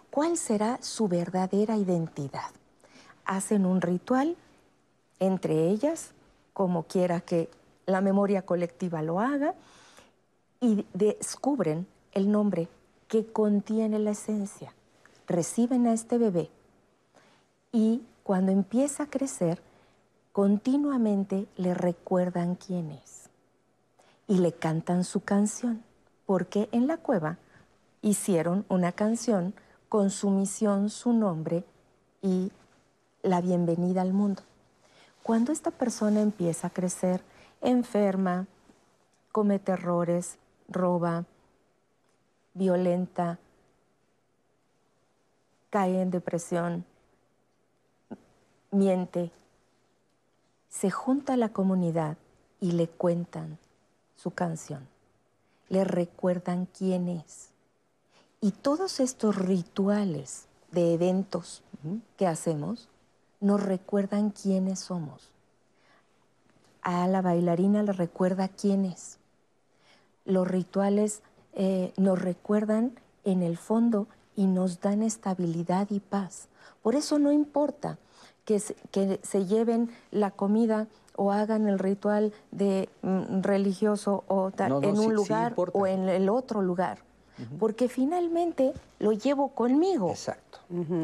¿Cuál será su verdadera identidad? Hacen un ritual entre ellas, como quiera que la memoria colectiva lo haga, y descubren el nombre que contiene la esencia. Reciben a este bebé y cuando empieza a crecer, continuamente le recuerdan quién es y le cantan su canción, porque en la cueva hicieron una canción con su misión, su nombre y la bienvenida al mundo. Cuando esta persona empieza a crecer, enferma, comete errores, roba, violenta, cae en depresión, miente, se junta a la comunidad y le cuentan su canción, le recuerdan quién es. Y todos estos rituales de eventos que hacemos nos recuerdan quiénes somos. A la bailarina le recuerda quién es. Los rituales eh, nos recuerdan en el fondo y nos dan estabilidad y paz. Por eso no importa que se, que se lleven la comida o hagan el ritual de mm, religioso o tal, No, no, en un sí lugar o en el otro lugar, porque finalmente lo llevo conmigo Exacto.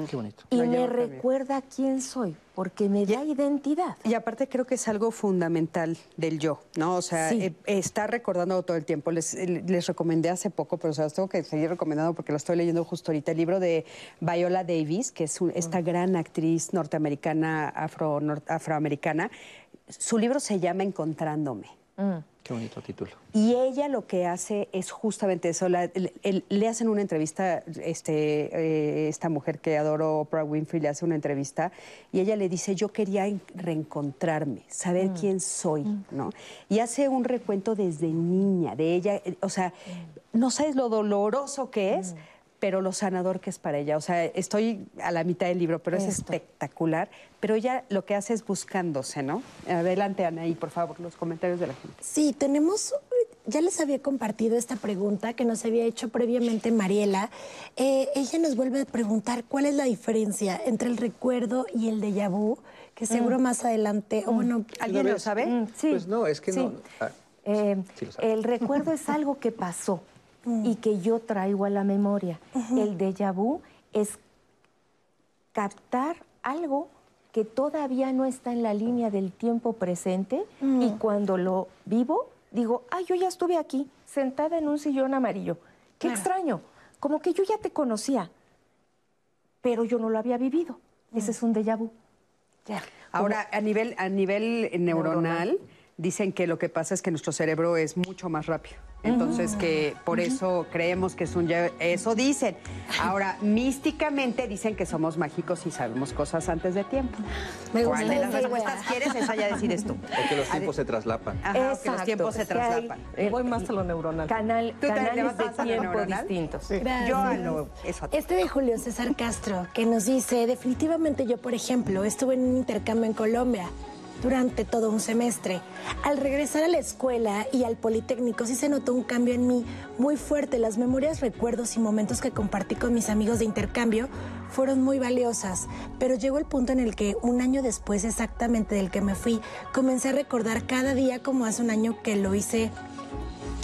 Qué bonito. y Lo me recuerda quién soy, porque me da identidad. Y aparte creo que es algo fundamental del yo, ¿no? O sea, Sí. eh, estar recordando todo el tiempo. Les, eh, les recomendé hace poco, pero se los tengo que seguir recomendando porque lo estoy leyendo justo ahorita, el libro de Viola Davis, que es un- esta gran actriz norteamericana, afro, nor- afroamericana. Su libro se llama Encontrándome. Qué bonito título. Y ella lo que hace es justamente eso. la- el- el- le hacen una entrevista, este, eh, esta mujer que adoro, Oprah Winfrey, le hace una entrevista y ella le dice, yo quería en- reencontrarme, saber quién soy, ¿no? Y hace un recuento desde niña, de ella, eh, o sea, no sabes lo doloroso que es, pero lo sanador que es para ella. O sea, estoy a la mitad del libro, pero es espectacular. Pero ella lo que hace es buscándose, ¿no? Adelante, Anaí, por favor, los comentarios de la gente. Sí, tenemos, ya les había compartido esta pregunta que nos había hecho previamente Mariela. Eh, ella nos vuelve a preguntar cuál es la diferencia entre el recuerdo y el déjà vu, que seguro más adelante, o bueno, ¿Alguien lo sabe? Mm, sí. Pues no, es que sí. no. ah, Eh, Sí lo sabe. el recuerdo es algo que pasó y que yo traigo a la memoria. El déjà vu es captar algo que todavía no está en la línea del tiempo presente y cuando lo vivo digo, ay, yo ya estuve aquí, sentada en un sillón amarillo. Qué extraño, como que yo ya te conocía, pero yo no lo había vivido. Ese es un déjà vu. Ya. Ahora, a nivel, a nivel neuronal, dicen que lo que pasa es que nuestro cerebro es mucho más rápido. Entonces, que por eso creemos que es un... Eso dicen. Ahora, místicamente dicen que somos mágicos y sabemos cosas antes de tiempo. Me ¿Cuál de las respuestas quieres? Esa ya decides tú. O que los tiempos se traslapan. Ajá, que los Exacto, tiempos se que hay, traslapan. eh, Voy más a lo neuronal. Canal, ¿Tú canales vas de tiempo distintos. Gracias. Yo a lo... Eso. Este de Julio César Castro, que nos dice, definitivamente yo, por ejemplo, estuve en un intercambio en Colombia durante todo un semestre. Al regresar a la escuela y al Politécnico sí se notó un cambio en mí muy fuerte. Las memorias, recuerdos y momentos que compartí con mis amigos de intercambio fueron muy valiosas, pero llegó el punto en el que un año después exactamente del que me fui, comencé a recordar cada día como hace un año que lo hice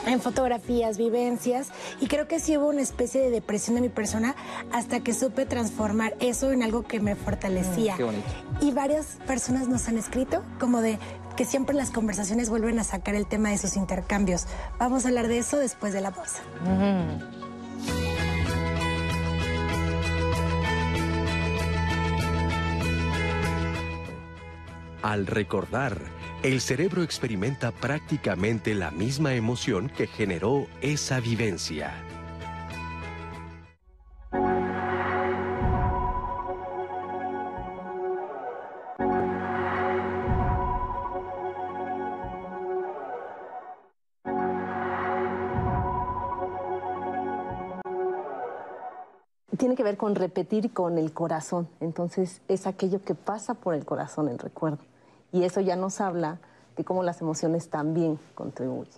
en fotografías, vivencias, y creo que sí hubo una especie de depresión de mi persona hasta que supe transformar eso en algo que me fortalecía. Mm, qué bonito. Y varias personas nos han escrito como de que siempre las conversaciones vuelven a sacar el tema de sus intercambios. Vamos a hablar de eso después de la pausa. Al recordar, el cerebro experimenta prácticamente la misma emoción que generó esa vivencia. Tiene que ver con repetir con el corazón. Entonces es aquello que pasa por el corazón, el recuerdo. Y eso ya nos habla de cómo las emociones también contribuyen.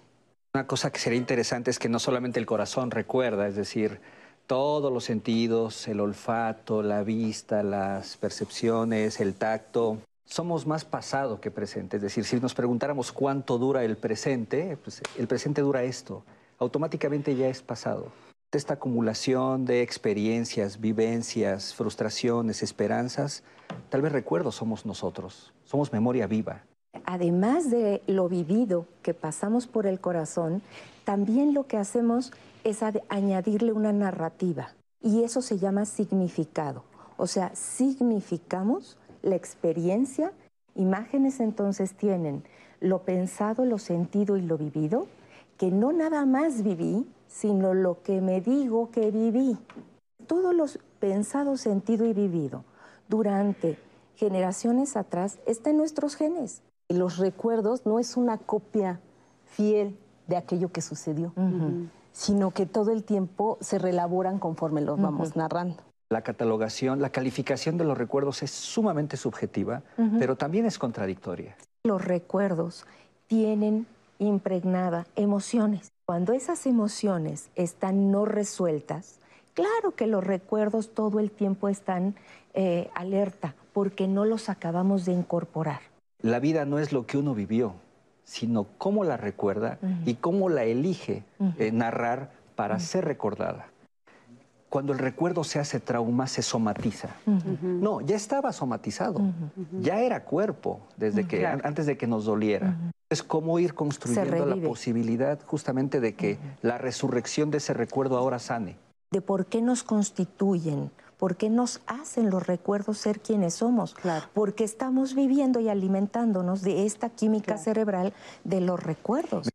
Una cosa que sería interesante es que no solamente el corazón recuerda, es decir, todos los sentidos, el olfato, la vista, las percepciones, el tacto, somos más pasado que presente. Es decir, si nos preguntáramos cuánto dura el presente, pues el presente dura esto, automáticamente ya es pasado. Esta acumulación de experiencias, vivencias, frustraciones, esperanzas, tal vez recuerdos somos nosotros, somos memoria viva. Además de lo vivido que pasamos por el corazón, también lo que hacemos es ad- añadirle una narrativa y eso se llama significado. O sea, significamos la experiencia. Imágenes entonces tienen lo pensado, lo sentido y lo vivido, que no nada más viví, sino lo que me digo que viví. Todo lo pensado, sentido y vivido durante generaciones atrás está en nuestros genes. Y los recuerdos no es una copia fiel de aquello que sucedió, sino que todo el tiempo se relaboran conforme los vamos narrando. La catalogación, la calificación de los recuerdos es sumamente subjetiva, pero también es contradictoria. Los recuerdos tienen impregnada emociones. Cuando esas emociones están no resueltas, claro que los recuerdos todo el tiempo están eh, alerta porque no los acabamos de incorporar. La vida no es lo que uno vivió, sino cómo la recuerda y cómo la elige eh, narrar para ser recordada. Cuando el recuerdo se hace trauma, se somatiza. No, ya estaba somatizado, ya era cuerpo desde que, Claro. antes de que nos doliera. Es cómo ir construyendo la posibilidad justamente de que la resurrección de ese recuerdo ahora sane. de por qué nos constituyen, por qué nos hacen los recuerdos ser quienes somos, porque estamos viviendo y alimentándonos de esta química cerebral de los recuerdos.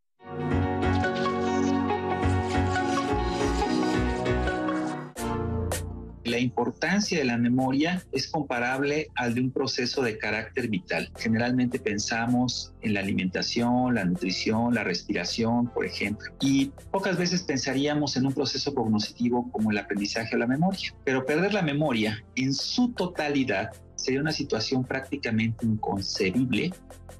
La importancia de la memoria es comparable al de un proceso de carácter vital. Generalmente pensamos en la alimentación, la nutrición, la respiración, por ejemplo, y pocas veces pensaríamos en un proceso cognitivo como el aprendizaje o la memoria. Pero perder la memoria en su totalidad sería una situación prácticamente inconcebible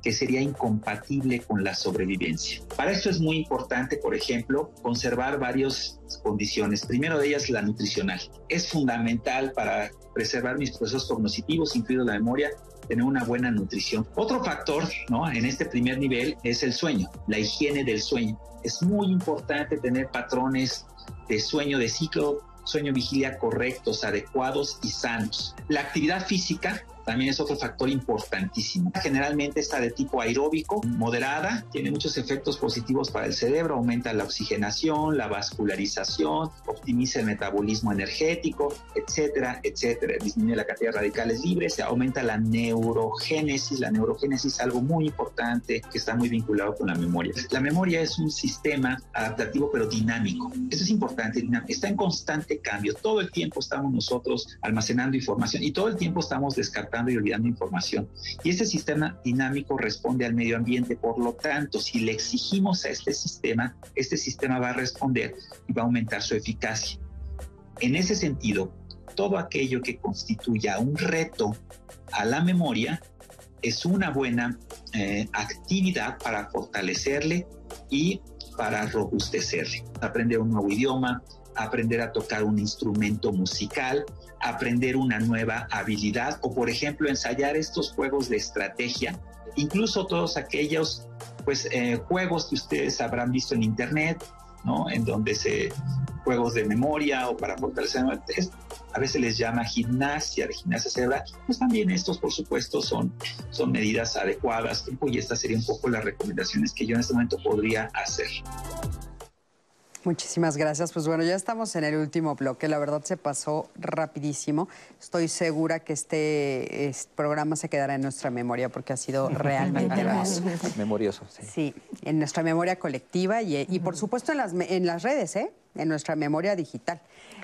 que sería incompatible con la sobrevivencia. Para esto es muy importante, por ejemplo, conservar varias condiciones. Primero de ellas, la nutricional. Es fundamental para preservar mis procesos cognitivos, incluido la memoria, tener una buena nutrición. Otro factor, ¿no? En este primer nivel es el sueño, la higiene del sueño. Es muy importante tener patrones de sueño, de ciclo, sueño vigilia correctos, adecuados y sanos. La actividad física también es otro factor importantísimo. Generalmente está de tipo aeróbico, moderada, tiene muchos efectos positivos para el cerebro, aumenta la oxigenación, la vascularización, optimiza el metabolismo energético, etcétera, etcétera. Disminuye la cantidad de radicales libres, aumenta la neurogénesis. La neurogénesis es algo muy importante que está muy vinculado con la memoria. La memoria es un sistema adaptativo pero dinámico. Eso es importante, está en constante cambio. Todo el tiempo estamos nosotros almacenando información y todo el tiempo estamos descartando y olvidando información. Y este sistema dinámico responde al medio ambiente, por lo tanto, si le exigimos a este sistema, este sistema va a responder y va a aumentar su eficacia. En ese sentido, todo aquello que constituya un reto a la memoria es una buena eh, actividad para fortalecerle y para robustecerle. Aprender un nuevo idioma, aprender a tocar un instrumento musical, aprender una nueva habilidad o, por ejemplo, ensayar estos juegos de estrategia, incluso todos aquellos pues, eh, juegos que ustedes habrán visto en Internet, ¿no? En donde se juegos de memoria o para fortalecer a veces les llama gimnasia, de gimnasia cerebral, pues también estos, por supuesto, son, son medidas adecuadas y estas serían un poco las recomendaciones que yo en este momento podría hacer. Muchísimas gracias. Pues bueno, ya estamos en el último bloque. La verdad se pasó rapidísimo. Estoy segura que este, este programa se quedará en nuestra memoria porque ha sido realmente <laughs> hermoso. Memorioso, sí. Sí, en nuestra memoria colectiva y, y por supuesto en las, en las redes, ¿eh? en nuestra memoria digital.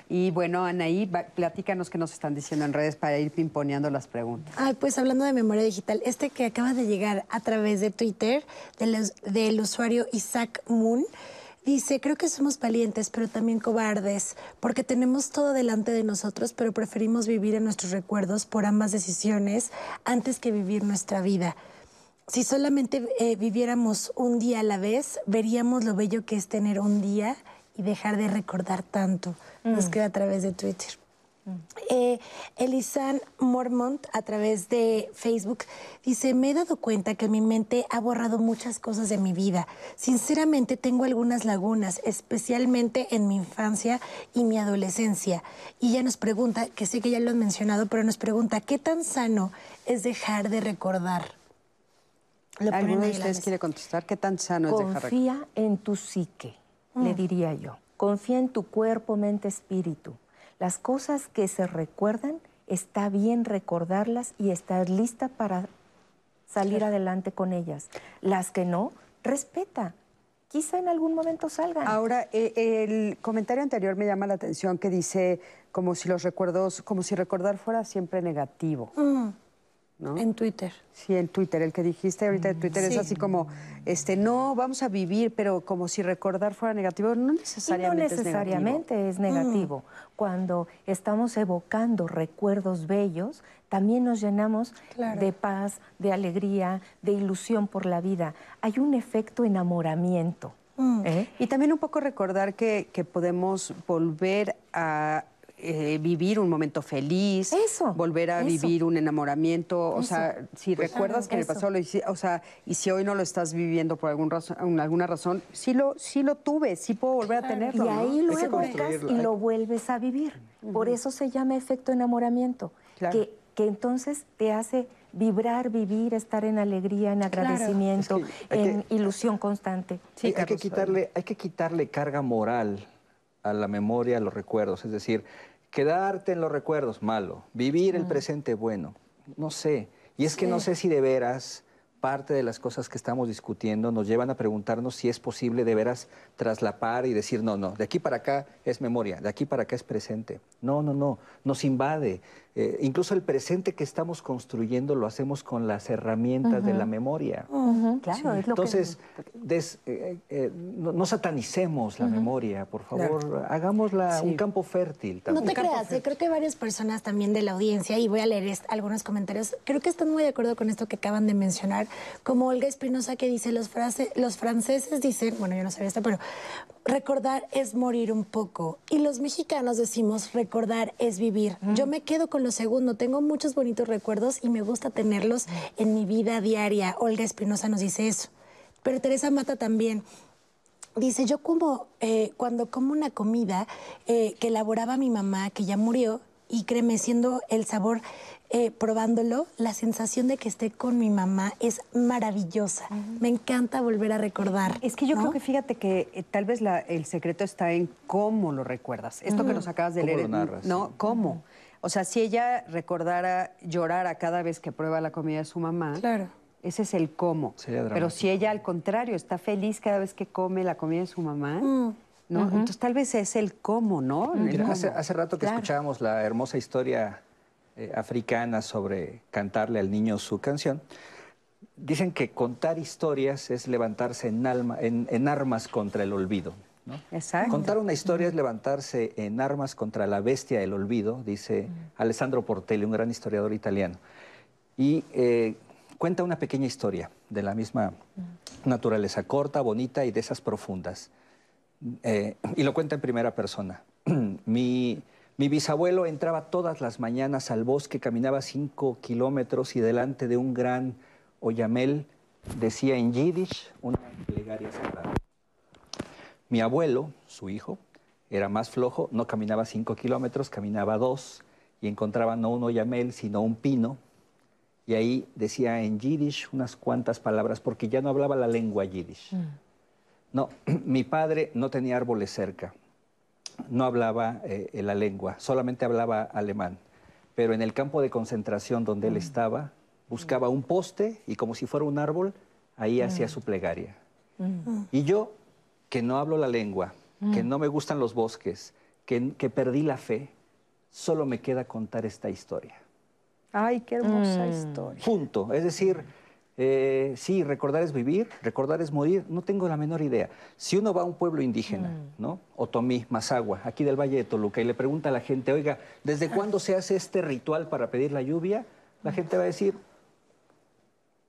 Y bueno, Anaí, platícanos qué nos están diciendo en redes para ir pimponeando las preguntas. Ay, pues hablando de memoria digital, este que acaba de llegar a través de Twitter del, del usuario Isaac Moon, Dice, creo que somos valientes, pero también cobardes, porque tenemos todo delante de nosotros, pero preferimos vivir en nuestros recuerdos por ambas decisiones antes que vivir nuestra vida. Si solamente eh, viviéramos un día a la vez, veríamos lo bello que es tener un día y dejar de recordar tanto. Nos mm. queda a través de Twitter. Eh, Elisan Mormont a través de Facebook dice, me he dado cuenta que mi mente ha borrado muchas cosas de mi vida. Sinceramente tengo algunas lagunas, especialmente en mi infancia y mi adolescencia. Y ella nos pregunta, que sé que ya lo han mencionado, pero nos pregunta, ¿qué tan sano es dejar de recordar? ¿Alguno de ustedes quiere contestar? ¿Qué tan sano es dejar de recordar? Confía en tu psique, le mm. diría yo. Confía en tu cuerpo, mente, espíritu. Las cosas que se recuerdan, está bien recordarlas y estar lista para salir adelante con ellas. Las que no, respeta. Quizá en algún momento salgan. Ahora, eh, el comentario anterior me llama la atención que dice como si los recuerdos, como si recordar fuera siempre negativo. Mm. En Twitter. Sí, en Twitter. El que dijiste ahorita de Twitter es así como, este, no, vamos a vivir, pero como si recordar fuera negativo. No necesariamente, no necesariamente es negativo. Mm. Cuando estamos evocando recuerdos bellos, también nos llenamos de paz, de alegría, de ilusión por la vida. Hay un efecto enamoramiento. Mm. ¿eh? Y también un poco recordar que, que podemos volver a eh, vivir un momento feliz, eso, volver a vivir un enamoramiento, o sea, si pues, recuerdas que en el pasado lo hiciste, o sea, y si hoy no lo estás viviendo por algún razón, alguna razón, sí lo, sí lo tuve, sí puedo volver a tenerlo. Y ahí lo evocas y lo vuelves a vivir. Por eso se llama efecto enamoramiento, que, que entonces te hace vibrar, vivir, estar en alegría, en agradecimiento, en ilusión constante. Sí, hay, que quitarle, hay que quitarle carga moral a la memoria, a los recuerdos. Es decir, Quedarte en los recuerdos, malo. Vivir el presente, bueno. No sé. Y es que no sé si de veras parte de las cosas que estamos discutiendo nos llevan a preguntarnos si es posible de veras traslapar y decir, no, no, de aquí para acá es memoria, de aquí para acá es presente. No, no, no, nos invade. Eh, incluso el presente que estamos construyendo lo hacemos con las herramientas de la memoria. Claro, es lo Entonces, eh, eh, no, satanicemos la memoria, por favor, hagámosla un campo fértil. No te creas, creo que varias personas también de la audiencia, y voy a leer algunos comentarios, creo que están muy de acuerdo con esto que acaban de mencionar, como Olga Espinosa que dice, los, los franceses dicen, bueno, yo no sabía esto, pero recordar es morir un poco. Y los mexicanos decimos, recordar es vivir. Yo me quedo con lo segundo, tengo muchos bonitos recuerdos y me gusta tenerlos en mi vida diaria. Olga Espinosa nos dice eso. Pero Teresa Mata también. Dice, yo como, eh, cuando como una comida eh, que elaboraba mi mamá, que ya murió, y créeme, siendo el sabor eh, probándolo, la sensación de que esté con mi mamá es maravillosa. Me encanta volver a recordar. Es que yo creo que fíjate que eh, tal vez el secreto está en cómo lo recuerdas. Esto que nos acabas de leer, ¿no? ¿Cómo? O sea, si ella recordara llorar a cada vez que prueba la comida de su mamá, claro. ese es el cómo. Pero si ella al contrario está feliz cada vez que come la comida de su mamá, ¿no? Entonces tal vez es el cómo, ¿no? hace, rato que escuchábamos la hermosa historia eh, africana sobre cantarle al niño su canción, dicen que contar historias es levantarse en, alma, en, armas contra el olvido. Contar una historia es levantarse en armas contra la bestia del olvido, dice Alessandro Portelli, un gran historiador italiano. Y eh, cuenta una pequeña historia de la misma naturaleza, corta, bonita y de esas profundas. Eh, y lo cuenta en primera persona. <clears throat> mi, bisabuelo entraba todas las mañanas al bosque, caminaba cinco kilómetros y delante de un gran oyamel decía en yiddish una plegaria sagrada. Mi abuelo, su hijo, era más flojo, no caminaba cinco kilómetros, caminaba dos y encontraba no un oyamel, sino un pino. Y ahí decía en yiddish unas cuantas palabras, porque ya no hablaba la lengua yiddish. Mm. No, <clears throat> mi padre no tenía árboles cerca, no hablaba eh, la lengua, solamente hablaba alemán. Pero en el campo de concentración donde él estaba, buscaba un poste y como si fuera un árbol, ahí hacía su plegaria. Y yo, que no hablo la lengua, que no me gustan los bosques, que, que perdí la fe, solo me queda contar esta historia. Ay, qué hermosa Mm. historia. Punto. Es decir, eh, sí, recordar es vivir, recordar es morir, no tengo la menor idea. Si uno va a un pueblo indígena, ¿no? Otomí, Mazagua, aquí del Valle de Toluca, y le pregunta a la gente, oiga, ¿desde cuándo se hace este ritual para pedir la lluvia? La gente va a decir,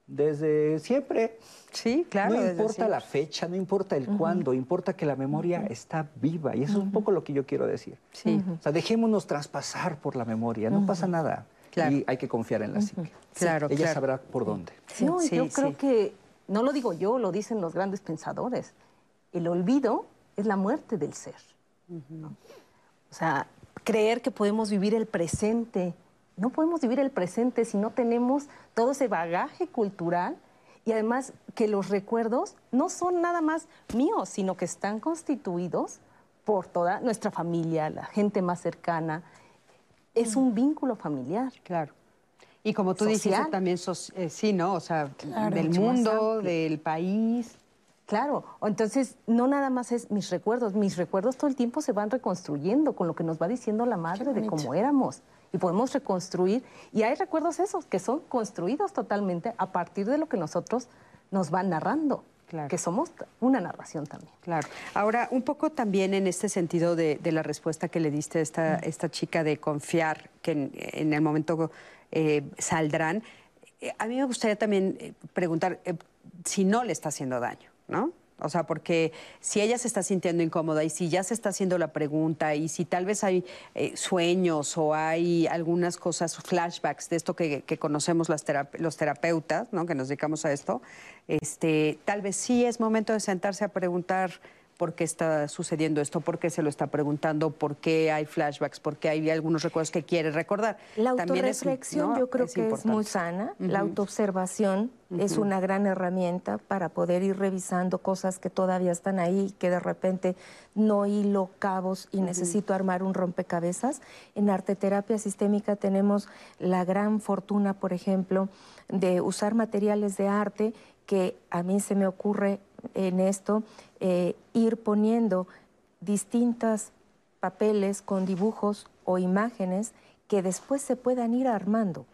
desde siempre. Sí, claro. no importa la fecha, no importa el cuándo, importa que la memoria está viva. Y eso es un poco lo que yo quiero decir. Sí. O sea, dejémonos traspasar por la memoria, no pasa nada. Claro. Y hay que confiar en la psique. Claro, Ella claro. sabrá por dónde. No, Sí, yo creo sí. que, no lo digo yo, lo dicen los grandes pensadores. El olvido es la muerte del ser. ¿no? O sea, creer que podemos vivir el presente. No podemos vivir el presente si no tenemos todo ese bagaje cultural y además que los recuerdos no son nada más míos, sino que están constituidos por toda nuestra familia, la gente más cercana. Es un vínculo familiar. Claro. Y como tú Social. también, sos- eh, sí, ¿no? O sea, Claro, del mundo, del país. Claro, entonces no nada más es mis recuerdos, mis recuerdos todo el tiempo se van reconstruyendo con lo que nos va diciendo la madre de cómo éramos y podemos reconstruir y hay recuerdos esos que son construidos totalmente a partir de lo que nosotros nos van narrando, Claro. que somos una narración también. Claro. Ahora, un poco también en este sentido de, de la respuesta que le diste a esta, esta chica de confiar que en, en el momento eh, saldrán, eh, a mí me gustaría también eh, preguntar eh, si no le está haciendo daño, ¿no? O sea, porque si ella se está sintiendo incómoda y si ya se está haciendo la pregunta y si tal vez hay eh, sueños o hay algunas cosas, flashbacks de esto que, conocemos las terap- los terapeutas, ¿no? que nos dedicamos a esto, este, tal vez sí es momento de sentarse a preguntar por qué está sucediendo esto, por qué se lo está preguntando, por qué hay flashbacks, por qué hay algunos recuerdos que quiere recordar. La es, autorreflexión ¿no? yo creo que es importante. muy sana. La autoobservación es Ujú. una gran herramienta para poder ir revisando cosas que todavía están ahí, que de repente no hilo cabos y necesito armar un rompecabezas. En arteterapia sistémica tenemos la gran fortuna, por ejemplo, de usar materiales de arte que a mí se me ocurre en esto eh, ir poniendo distintas papeles con dibujos o imágenes que después se puedan ir armando.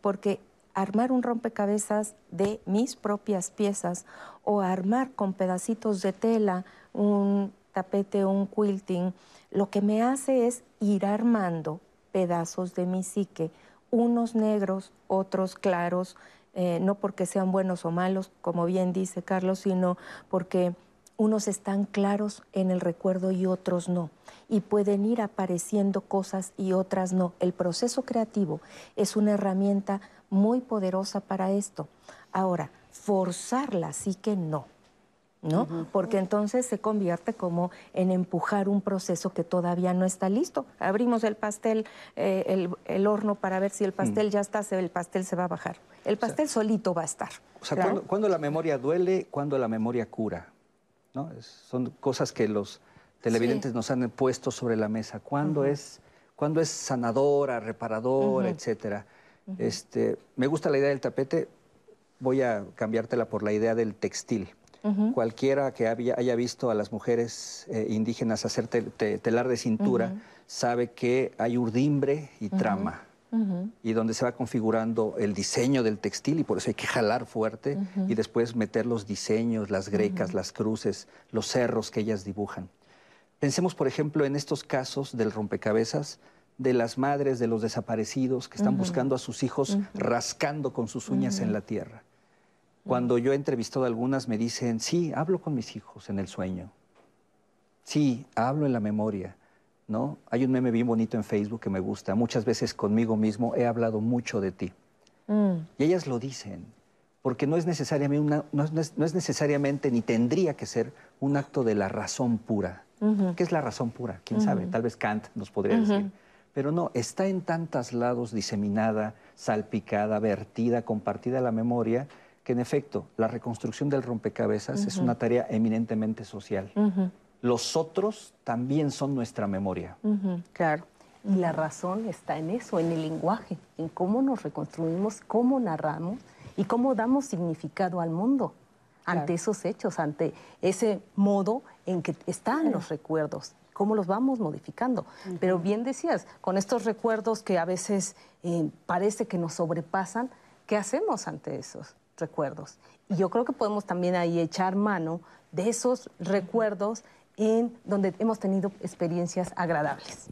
Porque armar un rompecabezas de mis propias piezas o armar con pedacitos de tela un tapete o un quilting, lo que me hace es ir armando pedazos de mi psique, unos negros, otros claros, eh, no porque sean buenos o malos, como bien dice Carlos, sino porque unos están claros en el recuerdo y otros no. Y pueden ir apareciendo cosas y otras no. El proceso creativo es una herramienta muy poderosa para esto. Ahora, forzarla sí que no. ¿No? Porque entonces se convierte como en empujar un proceso que todavía no está listo. Abrimos el pastel, eh, el, el horno para ver si el pastel ya está, el pastel se va a bajar. El pastel solito va a estar. O sea, Claro. cuando, la memoria duele, cuando la memoria cura. ¿no? Es- son cosas que los televidentes nos han puesto sobre la mesa. ¿Cuándo, es, cuándo es sanadora, reparadora, etcétera? este, me gusta la idea del tapete, voy a cambiártela por la idea del textil. Cualquiera que había- haya visto a las mujeres eh, indígenas hacer tel- te- telar de cintura sabe que hay urdimbre y trama. Y donde se va configurando el diseño del textil y por eso hay que jalar fuerte y después meter los diseños, las grecas, las cruces, los cerros que ellas dibujan. Pensemos, por ejemplo, en estos casos del rompecabezas de las madres de los desaparecidos que están buscando a sus hijos rascando con sus uñas en la tierra. Cuando yo he entrevistado a algunas me dicen, sí, hablo con mis hijos en el sueño. Sí, hablo en la memoria. ¿no? Hay un meme bien bonito en Facebook que me gusta. Muchas veces conmigo mismo he hablado mucho de ti. Mm. Y ellas lo dicen, porque no es, necesariamente una- no es- no es necesariamente ni tendría que ser un acto de la razón pura. ¿Qué es la razón pura? ¿Quién sabe? Tal vez Kant nos podría decir. Pero no, está en tantos lados diseminada, salpicada, vertida, compartida la memoria, que en efecto la reconstrucción del rompecabezas es una tarea eminentemente social. Los otros también son nuestra memoria. Claro. Y la razón está en eso, en el lenguaje, en cómo nos reconstruimos, cómo narramos y cómo damos significado al mundo ante esos hechos, ante ese modo en que están los recuerdos, cómo los vamos modificando. Pero bien decías, con estos recuerdos que a veces eh, parece que nos sobrepasan, ¿qué hacemos ante esos recuerdos? Y yo creo que podemos también ahí echar mano de esos recuerdos en donde hemos tenido experiencias agradables.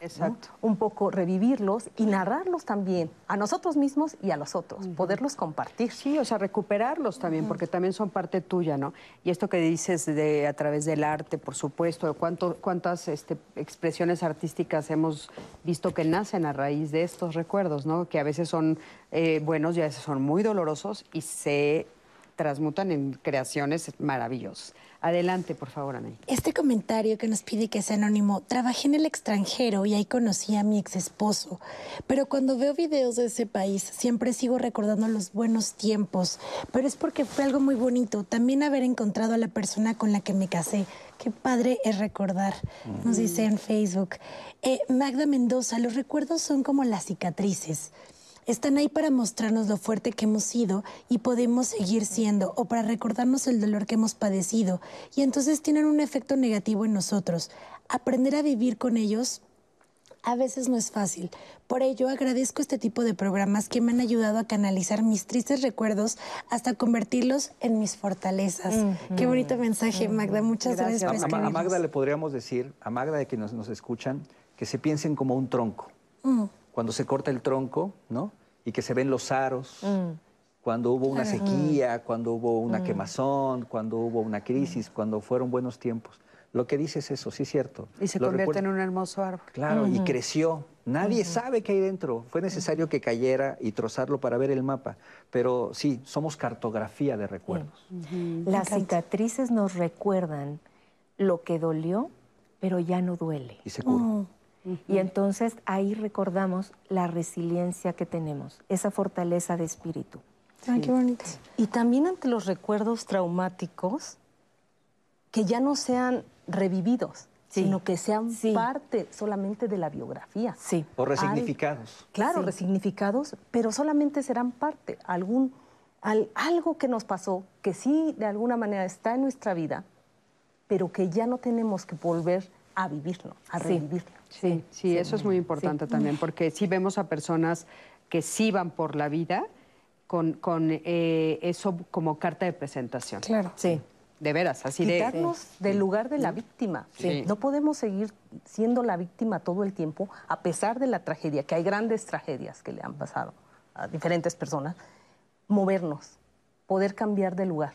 Exacto. Un poco revivirlos y narrarlos también a nosotros mismos y a los otros, poderlos compartir. Sí, o sea, recuperarlos también, porque también son parte tuya, ¿no? Y esto que dices de a través del arte, por supuesto, cuánto, cuántas este, expresiones artísticas hemos visto que nacen a raíz de estos recuerdos, ¿no? Que a veces son eh, buenos y a veces son muy dolorosos y se transmutan en creaciones maravillosas. Adelante, por favor, Anaí. Este comentario que nos pide que sea anónimo, trabajé en el extranjero y ahí conocí a mi ex esposo, pero cuando veo videos de ese país siempre sigo recordando los buenos tiempos, pero es porque fue algo muy bonito, también haber encontrado a la persona con la que me casé. Qué padre es recordar, nos dice en Facebook. Eh, Magda Mendoza, los recuerdos son como las cicatrices. Están ahí para mostrarnos lo fuerte que hemos sido y podemos seguir siendo, o para recordarnos el dolor que hemos padecido, y entonces tienen un efecto negativo en nosotros. Aprender a vivir con ellos a veces no es fácil. Por ello agradezco este tipo de programas que me han ayudado a canalizar mis tristes recuerdos hasta convertirlos en mis fortalezas. Qué bonito mensaje, Magda. Muchas gracias, A, por a- a. Magda le podríamos decir, a Magda de que nos, nos escuchan, que se piensen como un tronco. Mm. Cuando se corta el tronco, ¿no? Y que se ven los aros, Mm. cuando hubo una sequía, cuando hubo una quemazón, cuando hubo una crisis, cuando fueron buenos tiempos. Lo que dice es eso, sí es cierto. Y se Lo convierte recuerdo- en un hermoso árbol. Claro, y creció. Nadie sabe qué hay dentro. Fue necesario que cayera y trozarlo para ver el mapa. Pero sí, somos cartografía de recuerdos. Las cicatrices nos recuerdan lo que dolió, pero ya no duele. Y se cura. Y entonces ahí recordamos la resiliencia que tenemos, esa fortaleza de espíritu. Ay, qué bonito. Y también ante los recuerdos traumáticos, que ya no sean revividos, Sí. sino que sean Sí. parte solamente de la biografía. Sí. O resignificados. Claro, Sí. resignificados, pero solamente serán parte, algún, al- algo que nos pasó, que sí de alguna manera está en nuestra vida, pero que ya no tenemos que volver a vivirlo, a Sí. revivirlo. Sí, sí, eso es muy importante también, porque sí vemos a personas que sí van por la vida con, con eh, eso como carta de presentación. Claro. Sí. De veras, así de... Quitarnos del lugar de la víctima. Sí. No podemos seguir siendo la víctima todo el tiempo, a pesar de la tragedia, que hay grandes tragedias que le han pasado a diferentes personas. Movernos, poder cambiar de lugar.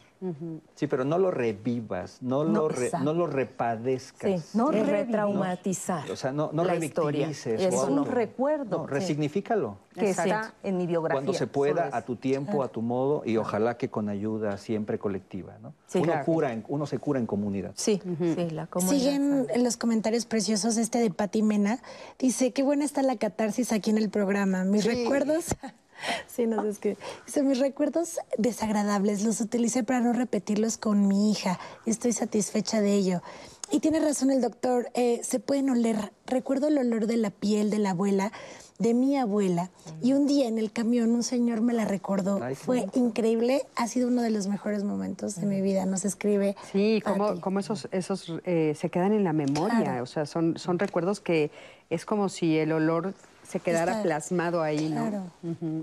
Sí, pero no lo revivas, no, lo, re- no lo repadezcas. Sí, No retraumatizar. O sea, no, no la historia. revictimices. Es un recuerdo No, resignifícalo. que Exacto. está en mi biografía. Cuando se pueda, a tu tiempo, a tu modo, y ojalá que con ayuda siempre colectiva. ¿no? Sí, uno, claro. cura en- uno se cura en comunidad. Sí, sí, la comunidad Siguen sana. los comentarios preciosos este de Pati Mena. Dice, qué buena está la catarsis aquí en el programa. Mis recuerdos... <laughs> Sí, nos escribe. Dice, mis recuerdos desagradables los utilicé para no repetirlos con mi hija. Estoy satisfecha de ello. Y tiene razón el doctor, eh, se pueden oler. Recuerdo el olor de la piel de la abuela, de mi abuela. Y un día en el camión un señor me la recordó. Ay, Fue increíble, ha sido uno de los mejores momentos de mi vida. Nos escribe. Sí, como esos, esos eh, se quedan en la memoria, Claro. o sea, son, son recuerdos que es como si el olor se quedara Está- plasmado ahí, ¿no? Claro,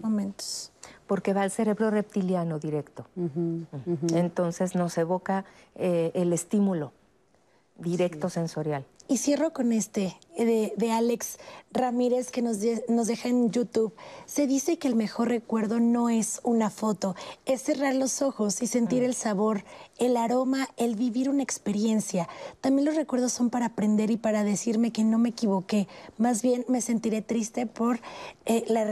momentos. Porque va al cerebro reptiliano directo. Entonces nos evoca eh, el estímulo. Directo sensorial. Y cierro con este de, de Alex Ramírez que nos, de- nos deja en YouTube. Se dice que el mejor recuerdo no es una foto, es cerrar los ojos y sentir el sabor, el aroma, el vivir una experiencia. También los recuerdos son para aprender y para decirme que no me equivoqué. Más bien me sentiré triste por eh, la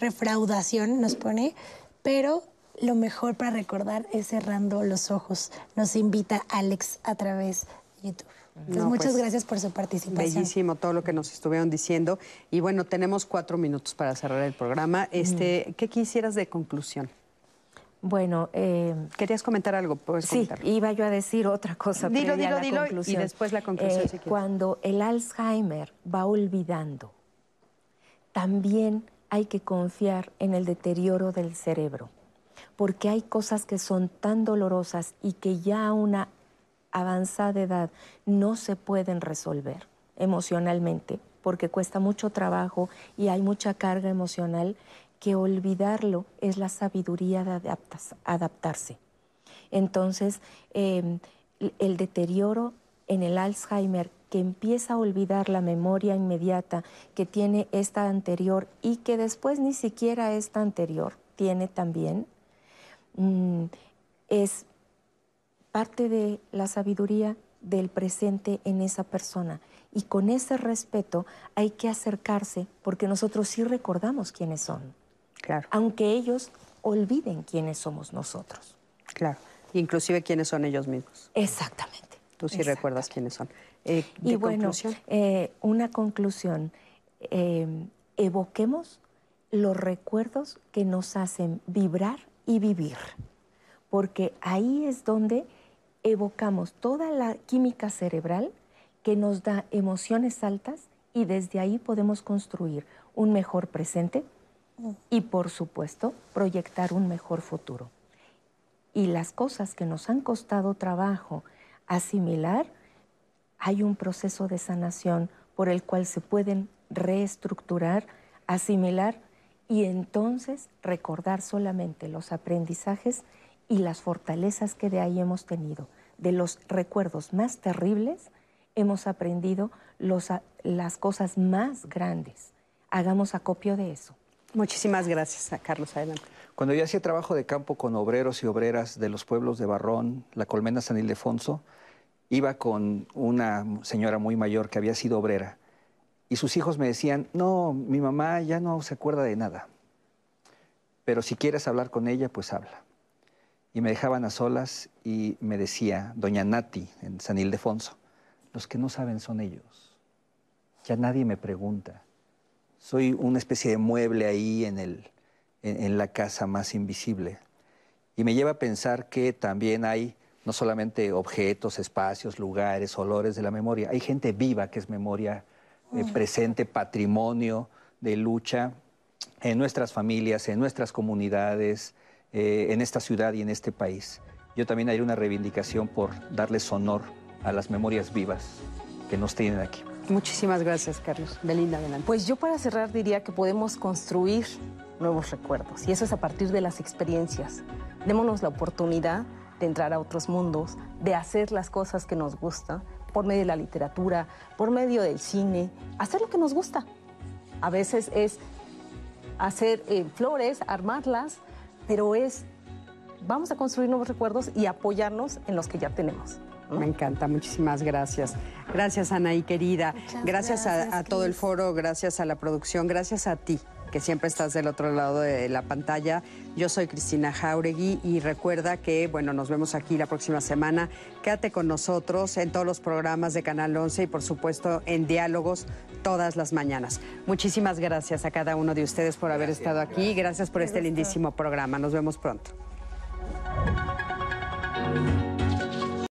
refraudación, nos pone, pero lo mejor para recordar es cerrando los ojos. Nos invita Alex a través de YouTube. Entonces, No, muchas pues, gracias por su participación. Bellísimo todo lo que nos estuvieron diciendo. Y bueno, tenemos cuatro minutos para cerrar el programa. Este, ¿Qué quisieras de conclusión? Bueno, eh, ¿Querías comentar algo? Puedes sí, comentarlo. iba yo a decir otra cosa. Dilo, a dilo, la dilo, y después la conclusión, si quieres. Cuando el Alzheimer va olvidando, también hay que confiar en el deterioro del cerebro, porque hay cosas que son tan dolorosas y que ya a una avanzada edad no se pueden resolver emocionalmente, porque cuesta mucho trabajo y hay mucha carga emocional, que olvidarlo es la sabiduría de adaptarse. Entonces, eh, el deterioro en el Alzheimer que empieza a olvidar la memoria inmediata que tiene esta anterior y que después ni siquiera esta anterior tiene también, mm, es parte de la sabiduría del presente en esa persona. Y con ese respeto hay que acercarse porque nosotros sí recordamos quiénes son, Claro, aunque ellos olviden quiénes somos nosotros. claro. Inclusive quiénes son ellos mismos. Exactamente. Tú sí recuerdas quiénes son. Eh, Y bueno, conclusión. eh, una conclusión. eh, evoquemos los recuerdos que nos hacen vibrar y vivir, porque ahí es donde evocamos toda la química cerebral que nos da emociones altas y desde ahí podemos construir un mejor presente y, por supuesto, proyectar un mejor futuro. Y las cosas que nos han costado trabajo asimilar, hay un proceso de sanación por el cual se pueden reestructurar, asimilar y entonces recordar solamente los aprendizajes y las fortalezas que de ahí hemos tenido. De los recuerdos más terribles hemos aprendido los las cosas más grandes. Hagamos acopio de eso. Muchísimas gracias, a Carlos. Adelante. Cuando yo hacía trabajo de campo con obreros y obreras de los pueblos de Barrón, la Colmena San Ildefonso, iba con una señora muy mayor que había sido obrera y sus hijos me decían, no, mi mamá ya no se acuerda de nada, pero si quieres hablar con ella, pues habla. Y me dejaban a solas y me decía, doña Nati, en San Ildefonso, los que no saben son ellos. Ya nadie me pregunta. Soy una especie de mueble ahí en, el, en, en la casa más invisible. Y me lleva a pensar que también hay no solamente objetos, espacios, lugares, olores de la memoria, hay gente viva que es memoria eh, presente, patrimonio de lucha en nuestras familias, en nuestras comunidades, eh, en esta ciudad y en este país. Yo también haría una reivindicación por darles honor a las memorias vivas que nos tienen aquí. Muchísimas gracias, Carlos. Belinda, adelante. Pues yo para cerrar diría que podemos construir nuevos recuerdos y eso es a partir de las experiencias. Démonos la oportunidad de entrar a otros mundos, de hacer las cosas que nos gustan por medio de la literatura, por medio del cine, hacer lo que nos gusta. A veces es hacer eh, flores, armarlas, pero es vamos a construir nuevos recuerdos y apoyarnos en los que ya tenemos. Me encanta, muchísimas gracias. Gracias, Anaí, querida. Muchas gracias, a- gracias, a, todo el foro, gracias a la producción, gracias a ti, que siempre estás del otro lado de la pantalla. Yo soy Cristina Jauregui y recuerda que, bueno, nos vemos aquí la próxima semana. Quédate con nosotros en todos los programas de Canal 11 y, por supuesto, en diálogos todas las mañanas. Muchísimas gracias a cada uno de ustedes por haber estado aquí. Gracias por este lindísimo programa. Nos vemos pronto.